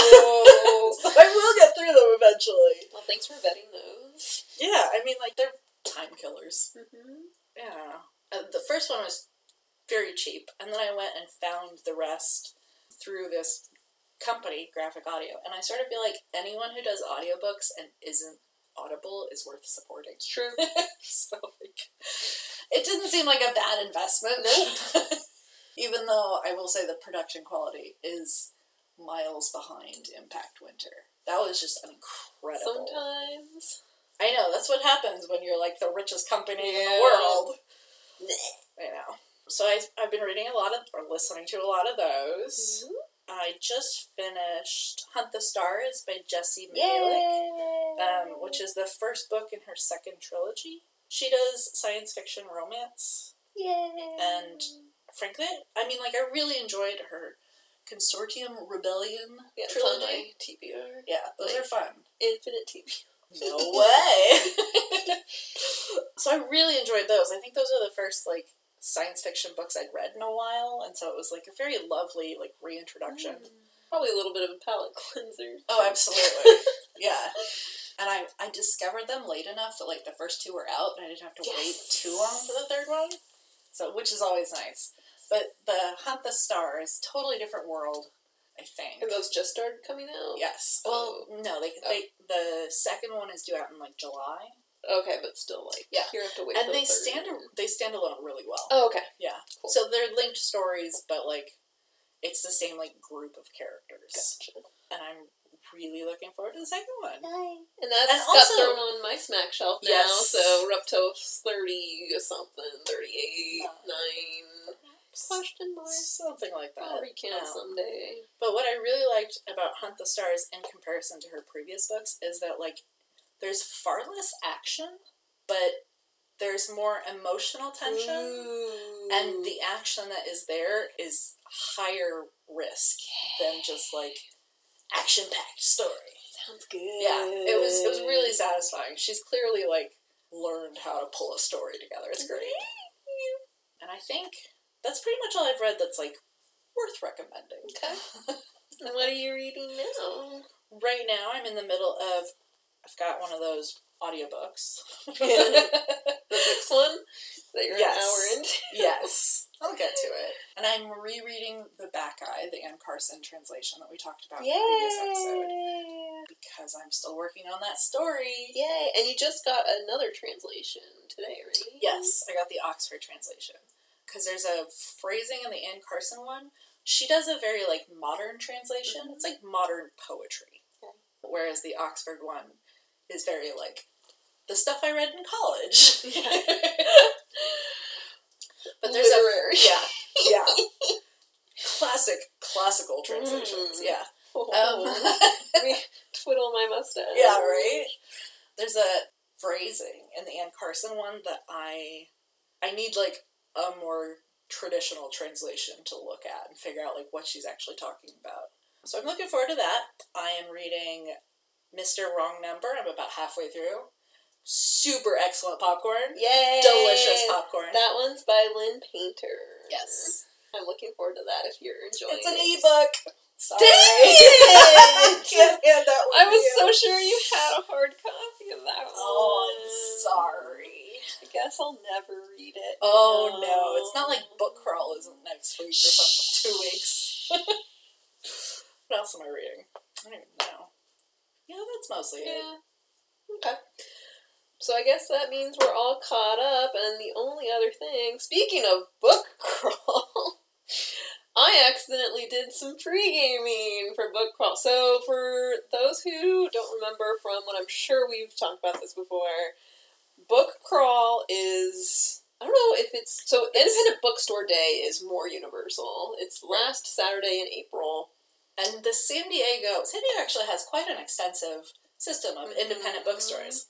so I will get through them eventually. well, thanks for vetting those. Yeah, I mean like they're time killers. Mm-hmm. Yeah. Uh, the first one was very cheap, and then I went and found the rest through this company, Graphic Audio, and I sort of feel like anyone who does audiobooks and isn't Audible is worth supporting. It's true. so like, it didn't seem like a bad investment. Even though I will say the production quality is miles behind Impact Winter. That was just incredible. Sometimes. I know that's what happens when you're like the richest company in the world. I know. So I, I've been reading a lot of, or listening to a lot of those. Mm-hmm. I just finished Hunt the Stars by Jessie Mihalich, um, which is the first book in her second trilogy. She does science fiction romance. Yay. And frankly, I mean, like, I really enjoyed her Consortium Rebellion yeah, trilogy. TBR. Yeah, those Like- are fun. Infinite TBR. No way. so I really enjoyed those. I think those are the first like science fiction books I'd read in a while, and so it was like a very lovely like reintroduction. Mm. Probably a little bit of a palate cleanser. Oh, absolutely. yeah. And I I discovered them late enough that like the first two were out, and I didn't have to wait too long for the third one. So which is always nice. But the Hunt the Stars, totally different world. I think. And those just started coming out? Yes. Well, oh. no, they, they oh. the second one is due out in like July, Okay, but still, like, Yeah. you have to wait and they stand one. they stand alone really well. Oh, okay. Yeah. Cool. So they're linked stories, but like it's the same like group of characters, Gotcha. and I'm really looking forward to the second one. And that's And got also- thrown on my smack shelf now, Yes. so we're up to 30 or something, 38, Nine. 9. Question mark. Something like that. I'll recount Yeah. someday. But what I really liked about Hunt the Stars in comparison to her previous books is that like there's far less action, but there's more emotional tension. Ooh. And the action that is there is higher risk than just like action packed story. Sounds good. Yeah, it was it was really satisfying. She's clearly like learned how to pull a story together. It's great. And I think that's pretty much all I've read that's like worth recommending. Okay. What are you reading now? Right now I'm in the middle of I've got one of those audiobooks. The sixth one that you're Yes. an hour into? yes. I'll get to it. And I'm rereading The Bakkhai, the Anne Carson translation that we talked about in the previous episode. Because I'm still working on that story. Yay! And you just got another translation today, right? Yes, I got the Oxford translation. Because there's a phrasing in the Anne Carson one. She does a very like modern translation. It's like modern poetry. Whereas the Oxford one is very like the stuff I read in college. but there's Literary. a yeah, yeah. Classic classical translations. Mm. Yeah. Oh, Um, me twiddle my mustache. Yeah, right. There's a phrasing in the Anne Carson one that I I need like a more traditional translation to look at and figure out like what she's actually talking about. So I'm looking forward to that. I am reading Mr. Wrong Number. I'm about halfway through. Super excellent popcorn. Yay! Delicious popcorn. That one's by Lynn Painter. yes. I'm looking forward to that if you're enjoying it. It's an it. ebook. Sorry. Dang it! Can't hand that one I was you. so sure you had a hard copy of that Oh, one. I'm sorry. I guess I'll never read it. Oh no, it's not like book crawl isn't next week or something. Two weeks. what else am I reading? I don't even know. Yeah, that's mostly it. Yeah. Okay. So I guess that means we're all caught up, and the only other thing, speaking of book crawl, I accidentally did some pre gaming for book crawl. So for those who don't remember from what I'm sure we've talked about this before, book crawl is I don't know if it's so Independent Bookstore Day is more universal. It's last Saturday in April. And the San Diego, San Diego actually has quite an extensive system of independent Mhm. bookstores.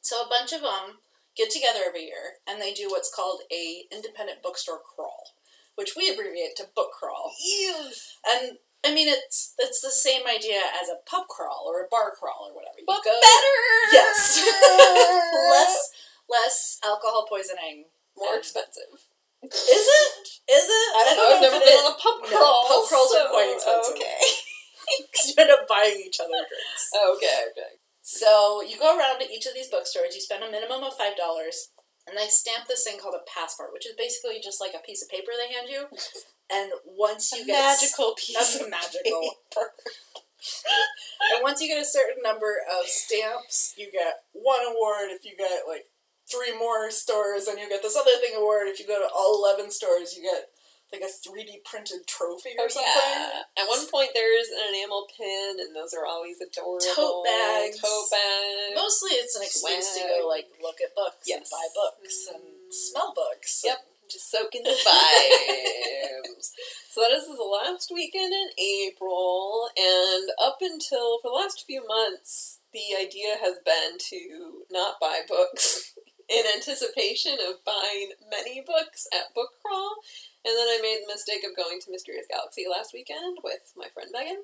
So a bunch of them get together every year and they do what's called a independent bookstore crawl, which we abbreviate to book crawl. Yes. And I mean, it's it's the same idea as a pub crawl or a bar crawl or whatever. You But go better. Yes. less less alcohol poisoning. more expensive. Is it? Is it? I don't know. I've never been on a pub No, crawl. pub crawls are quite expensive. Okay. is. you end up buying each other drinks. Oh, okay. Okay. So you go around to each of these bookstores. You spend a minimum of five dollars, and they stamp this thing called a passport, which is basically just like a piece of paper they hand you. And once you A get magical piece. that's of magical. paper. And once you get a certain number of stamps, you get one award. If you get like three more stores, and you get this other thing award. If you go to all eleven stores, you get like a three D printed trophy or Oh, something. yeah. At one point, there's an enamel pin, and those are always adorable. Tote bags. Tote bags. Mostly, it's an excuse to go like look at books and buy books and Mm. smell books. Yep. Just soak in the vibes. so that is the last weekend in April, and up until for the last few months, the idea has been to not buy books in anticipation of buying many books at book crawl. And then I made the mistake of going to Mysterious Galaxy last weekend with my friend Megan.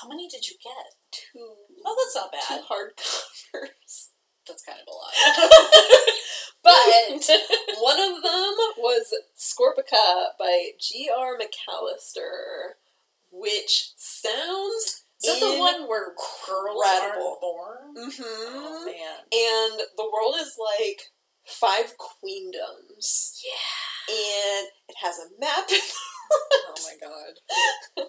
How many did you get? Two, Oh, that's not two bad. hardcovers. That's kind of a lot. But one of them was Scorpica by G.R. Macallister, which sounds Is that the one where girls aren't born? hmm Oh man. and the world is like five queendoms, Yeah. and it has a map. Oh my god.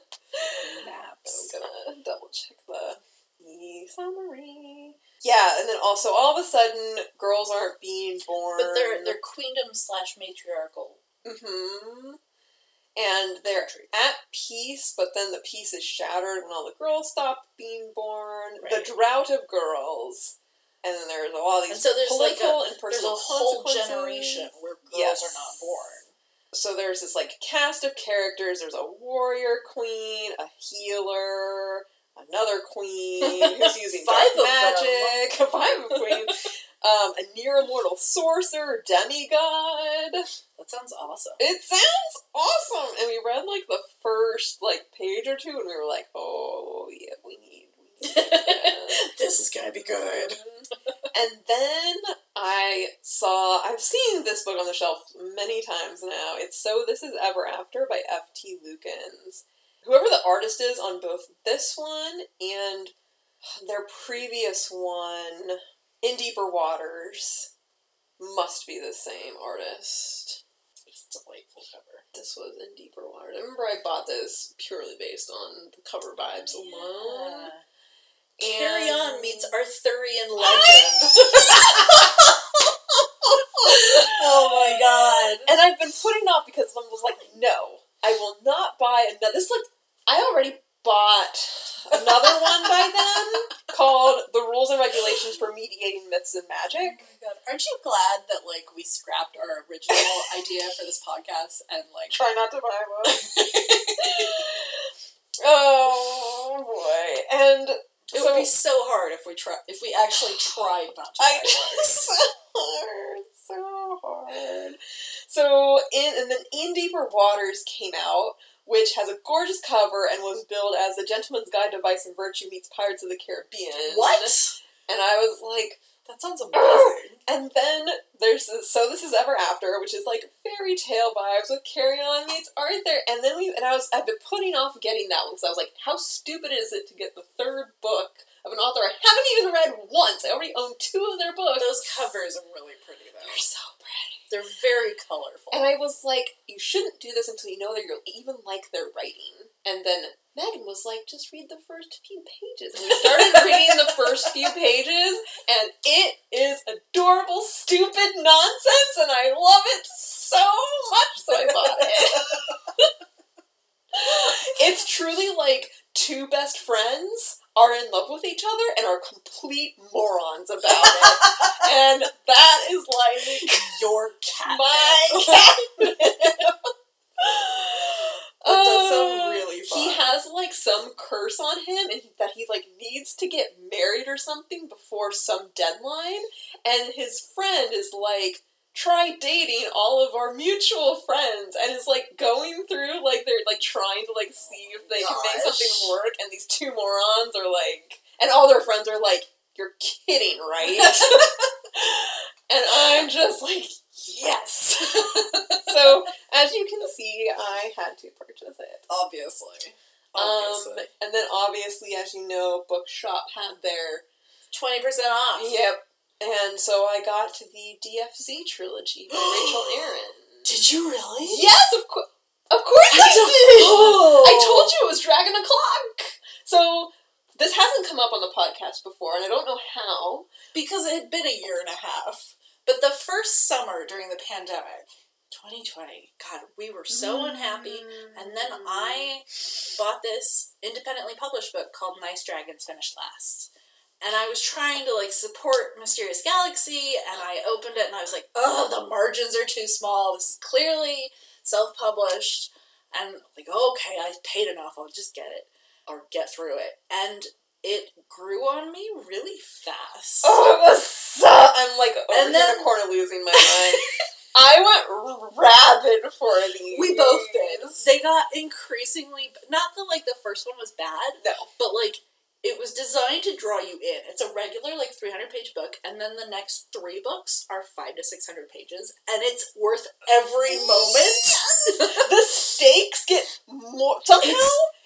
Maps. I'm gonna double check the summary. Yeah, and then also all of a sudden, girls aren't being born. But they're they're queendom slash matriarchal. Mm-hmm. And they're Country. at peace, but then the peace is shattered when all the girls stop being born. Right. The drought of girls. And then there's all these And so there's like political a and there's a whole generation where girls Yes. are not born. So there's this like cast of characters. There's a warrior queen, a healer, another queen who's using Five dark magic, five of queens, um, a near immortal sorcerer, demigod. That sounds awesome. It sounds awesome. And we read like the first like page or two, and we were like, oh yeah, we need. We need that. this is gonna be good. and then I saw, I've seen this book on the shelf many times now. It's So This Is Ever After by F.T. Lukens. Whoever the artist is on both this one and their previous one, In Deeper Waters, must be the same artist. It's a delightful cover. This was In Deeper Waters. I remember I bought this purely based on the cover vibes alone. Carry On meets Arthurian legend. oh my god. And I've been putting off because I was like, no, I will not buy another. This like I already bought another one by them called "The Rules and Regulations for Mediating Myths and Magic. Oh Magic." my god. Aren't you glad that like we scrapped our original idea for this podcast and like Try not to buy one. oh boy! And it so would be so hard if we try if we actually tried not to I so hard, so hard. So in and then In Deeper Waters came out, which has a gorgeous cover and was billed as the Gentleman's Guide to Vice and Virtue meets Pirates of the Caribbean. What? And I was like, That sounds amazing. and then there's this, so this is Ever After, which is like fairy tale vibes with Carry On meets Arthur, and then we and I was I've been putting off getting that one because I was like, how stupid is it to get the third book of an author I haven't even read once? I already own two of their books. Those covers are really pretty though. They're so pretty. They're very colorful. And I was like, you shouldn't do this until you know that you'll even like their writing. And then Megan was like, just read the first few pages. And we started reading the first few pages, and it is adorable, stupid nonsense, and I love it so much, so I bought it. it's truly like two best friends are in love with each other and are complete morons about it. and that is like Your cat. my catnip. That does sound Uh, really fun. He has like some curse on him, and he, that he like needs to get married or something before some deadline. And his friend is like, try dating all of our mutual friends and is like going through like they're like trying to like see if they can make something work and these two morons are like and all their friends are like you're kidding right and i'm just like yes so as you can see i had to purchase it Obviously. um, and then obviously as you know bookshop had their 20% off. Yep. And so I got the DFZ trilogy by Rachel Aaron. Did you really? Yes, of course. Of course I, don't- did. Oh. I told you it was Dragon O'clock. So this hasn't come up on the podcast before, and I don't know how. Because it had been a year and a half. But the first summer during the pandemic, 2020, God, we were so unhappy. And then I bought this independently published book called Nice Dragons Finish Last. And I was trying to like support Mysterious Galaxy, and I opened it and I was like, oh, the margins are too small. This is clearly self published. And like, okay, I paid enough, I'll just get it or get through it. And it grew on me really fast. Oh, it was so. I'm like over And then- the corner losing my mind. I went rabid for these. We both did. They got increasingly not that like the first one was bad, No. but like it was designed to draw you in. It's a regular like 300 page book and then the next 3 books are 5 to 600 pages and it's worth every moment. the stakes get more somehow.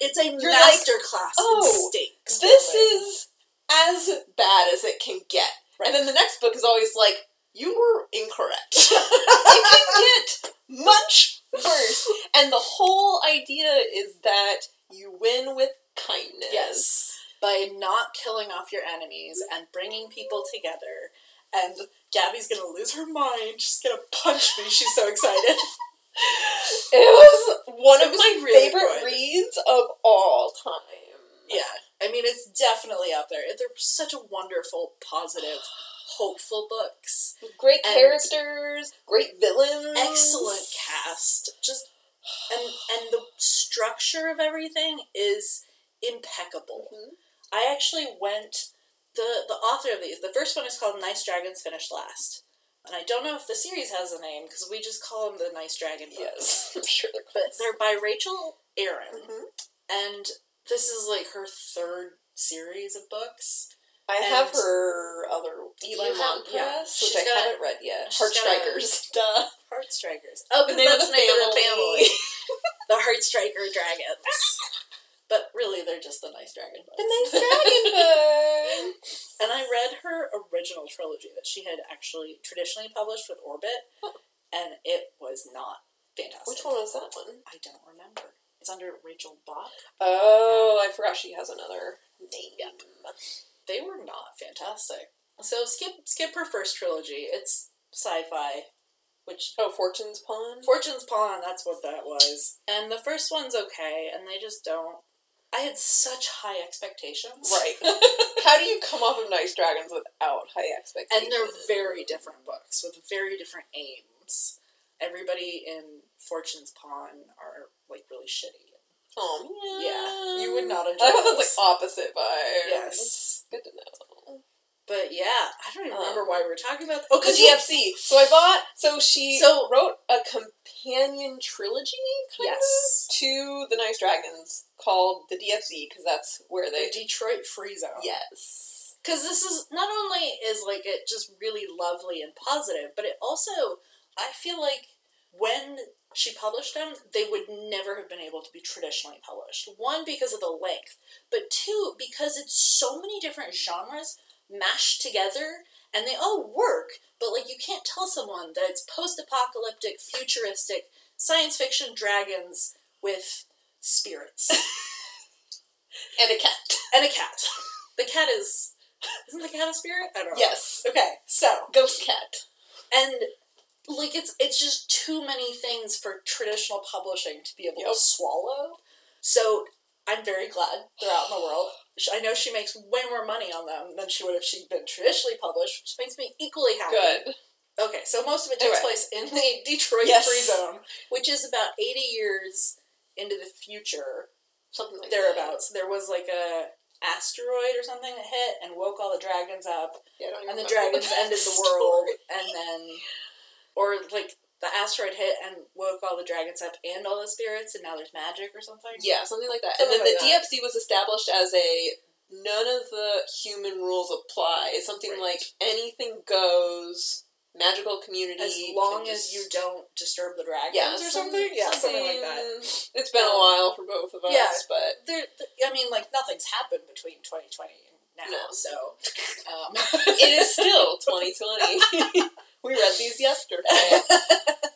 It's a You're like, master class "Oh, in stakes. This building." is as bad as it can get. And then the next book is always like, you were incorrect. it can get much worse. And the whole idea is that you win with kindness. yes, by not killing off your enemies and bringing people together. And Gabby's gonna lose her mind. She's gonna punch me. She's so excited. It was one It of was my really favorite good. reads of all time. Yeah, I mean it's definitely out there. They're such a wonderful, positive, hopeful books. Great characters, great villains. Excellent cast. Just and and the structure of everything is impeccable. Mhm. I actually went the the author of these. The first one is called Nice Dragons Finish Last. And I don't know if the series has a name because we just call them the Nice Dragon books. Yes, I'm sure they're But they're by Rachel Aaron. Mhm. And this is like her third series of books. I have her other Eli have- Mont yeah, which I got- haven't read yet. she's Heart Strikers. Duh. Heart Strikers. Oh, because that's the name of the family. the Heart Striker Dragons. but really, they're just the Nice Dragon books. The nice dragon and I read her original trilogy that she had actually traditionally published with Orbit, and it was not fantastic. Which one was that one? I don't remember. It's under Rachel Bach. Oh, I forgot she has another name. Yep. They were not fantastic. So skip skip her first trilogy. It's sci-fi, which Oh, Fortune's Pawn. Fortune's Pawn, that's what that was. And the first one's okay, and they just don't. I had such high expectations. Right. How do you come off of Nice Dragons without high expectations? And they're very different books with very different aims. Everybody in Fortune's Pawn are like really shitty. Oh man. Yeah, you would not enjoy I thought that's like opposite vibes. Yes. Good to know. But yeah, I don't even remember Um, why we were talking about. Oh, because DFZ. So I bought. So she So- wrote a companion trilogy, kind Yes. of, to the Nice Dragons called the DFZ because that's where the they. Detroit Free Zone. Yes. Because this is not only is like it just really lovely and positive, but it also I feel like when she published them, they would never have been able to be traditionally published. One because of the length, but two because it's so many different genres mashed together and they all work, but like you can't tell someone that it's post-apocalyptic, futuristic, science fiction dragons with spirits And a cat. and a cat. The cat is isn't the cat a spirit? I don't know. Yes. Okay, so Ghost cat. and like it's it's just too many things for traditional publishing to be able Yep. to swallow. So I'm very glad they're out in the world. I know she makes way more money on them than she would if she'd been traditionally published, which makes me equally happy. Good. Okay, so most of it takes Anyway. place in the Detroit Yes. Free Zone, which is about 80 years into the future, Something like thereabouts. There was like a asteroid or something that hit and woke all the dragons up Yeah, I don't even and the dragons ended the world, and then, or like the asteroid hit and woke all the dragons up and all the spirits, and now there's magic or something. Yeah, something like that. Something and then like the that. DFZ was established as a none of the human rules apply. It's something Right. like anything goes. Magical community. As long just- as you don't disturb the dragons yeah, or some- something. Yeah, something like that. It's been a Um, while for both of us, yeah. but There, th- I mean, like nothing's happened between 2020 and now, No. so um, it is still 2020. we read these yesterday.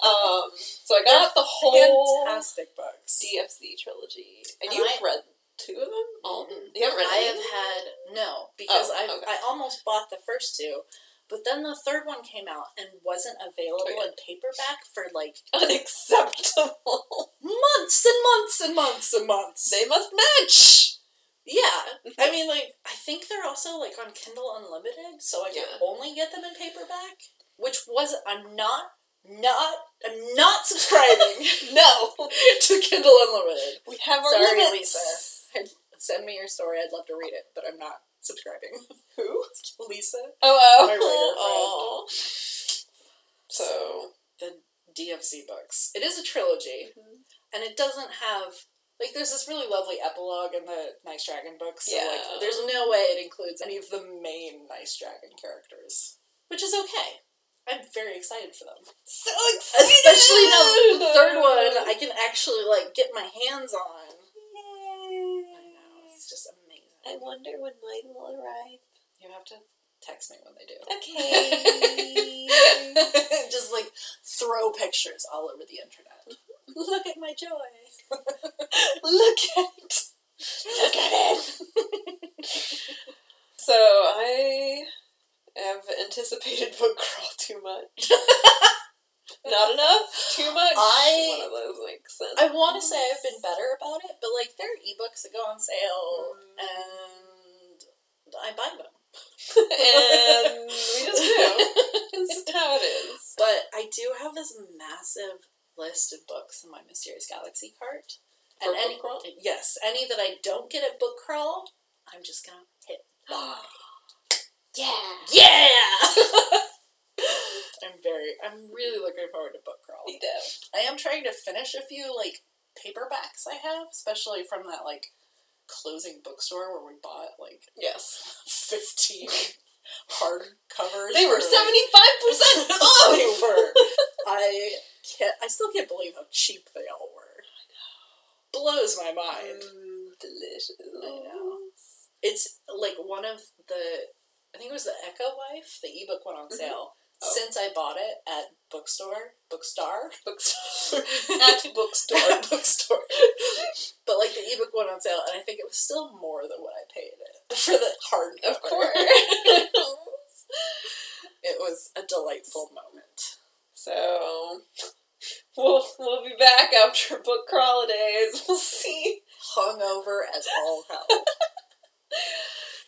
Um, so I got the whole fantastic books. DFZ trilogy, and And you've I- read two of them. All Mm-mm. you haven't read. I have had no because Oh, I okay. I almost bought the first two, but then the third one came out and wasn't available Oh, yeah. in paperback for like unacceptable. months and months and months and months. they must match. yeah, I mean, like I think they're also like on Kindle Unlimited, so I can Yeah. only get them in paperback. Which was I'm not not I'm not subscribing No, to Kindle Unlimited. we have our Sorry, limits. Lisa. Send me your story. I'd love to read it, but I'm not subscribing. Who? Lisa, Oh, My writer oh. So the DFZ books. It is a trilogy, Mhm. and it doesn't have like there's this really lovely epilogue in the Nice Dragon books. So Yeah. like there's no way it includes any of the main Nice Dragon characters, which is okay. I'm very excited for them, so excited. especially now the third one I can actually like get my hands on. I know it's just amazing. I wonder when mine will arrive. You have to text me when they do. Okay. just like throw pictures all over the internet. Look at my joy. Look at Look at it. so I have anticipated book crawl too much. Not enough? Too much? I- one of those like sense. I want to say I've been better about it, but like there are ebooks that go on sale, Mm. and I buy them. and we just do. This is how it is. But I do have this massive list of books in my Mysterious Galaxy cart. For and any crawl? yes, any that I don't get at book crawl, I'm just gonna hit buy. yeah. Yeah. I'm very. I'm really looking forward to book crawl. Me too. I am trying to finish a few like paperbacks I have, especially from that like closing bookstore where we bought like Yes. fifteen hard covers. They were 75% off! they were. I can't. I still can't believe how cheap they all were. Blows my mind. Mm, delicious. I know. It's like one of the. I think it was the Echo Wife. The ebook went on Mhm. sale. Oh. Since I bought it at bookstore, bookstore, Bookstore. At bookstore. bookstore. but like the ebook went on sale, and I think it was still more than what I paid it for the hardcover. Of course. it was a delightful moment. So we'll we'll be back after book crawl days. We'll see. Hungover as all hell.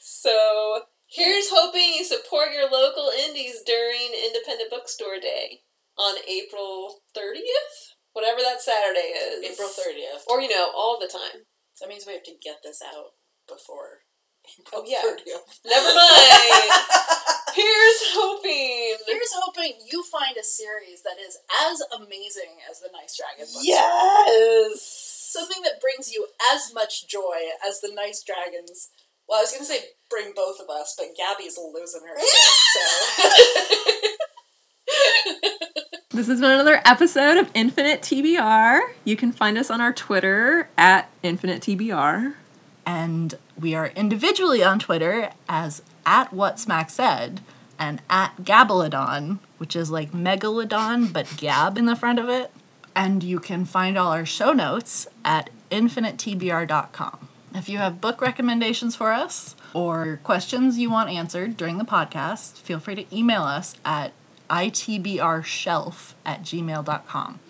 So here's hoping you support your local indies during Independent Bookstore Day on April 30th, whatever that Saturday is. April thirtieth. Or you know, all the time. That means we have to get this out before April Oh, yeah. thirtieth. Never mind. Here's hoping. Here's hoping you find a series that is as amazing as the Nice Dragon books. Yes. Something that brings you as much joy as the Nice Dragons. Well, I was going to say bring both of us, but Gabby's losing her shit, so. This has been another episode of Infinite TBR. You can find us on our Twitter at Infinite TBR. And we are individually on Twitter as at what Smack said and at Gabalodon, which is like Megalodon but Gab in the front of it. And you can find all our show notes at infinitetbr.com. If you have book recommendations for us or questions you want answered during the podcast, feel free to email us at itbrshelf at gmail.com.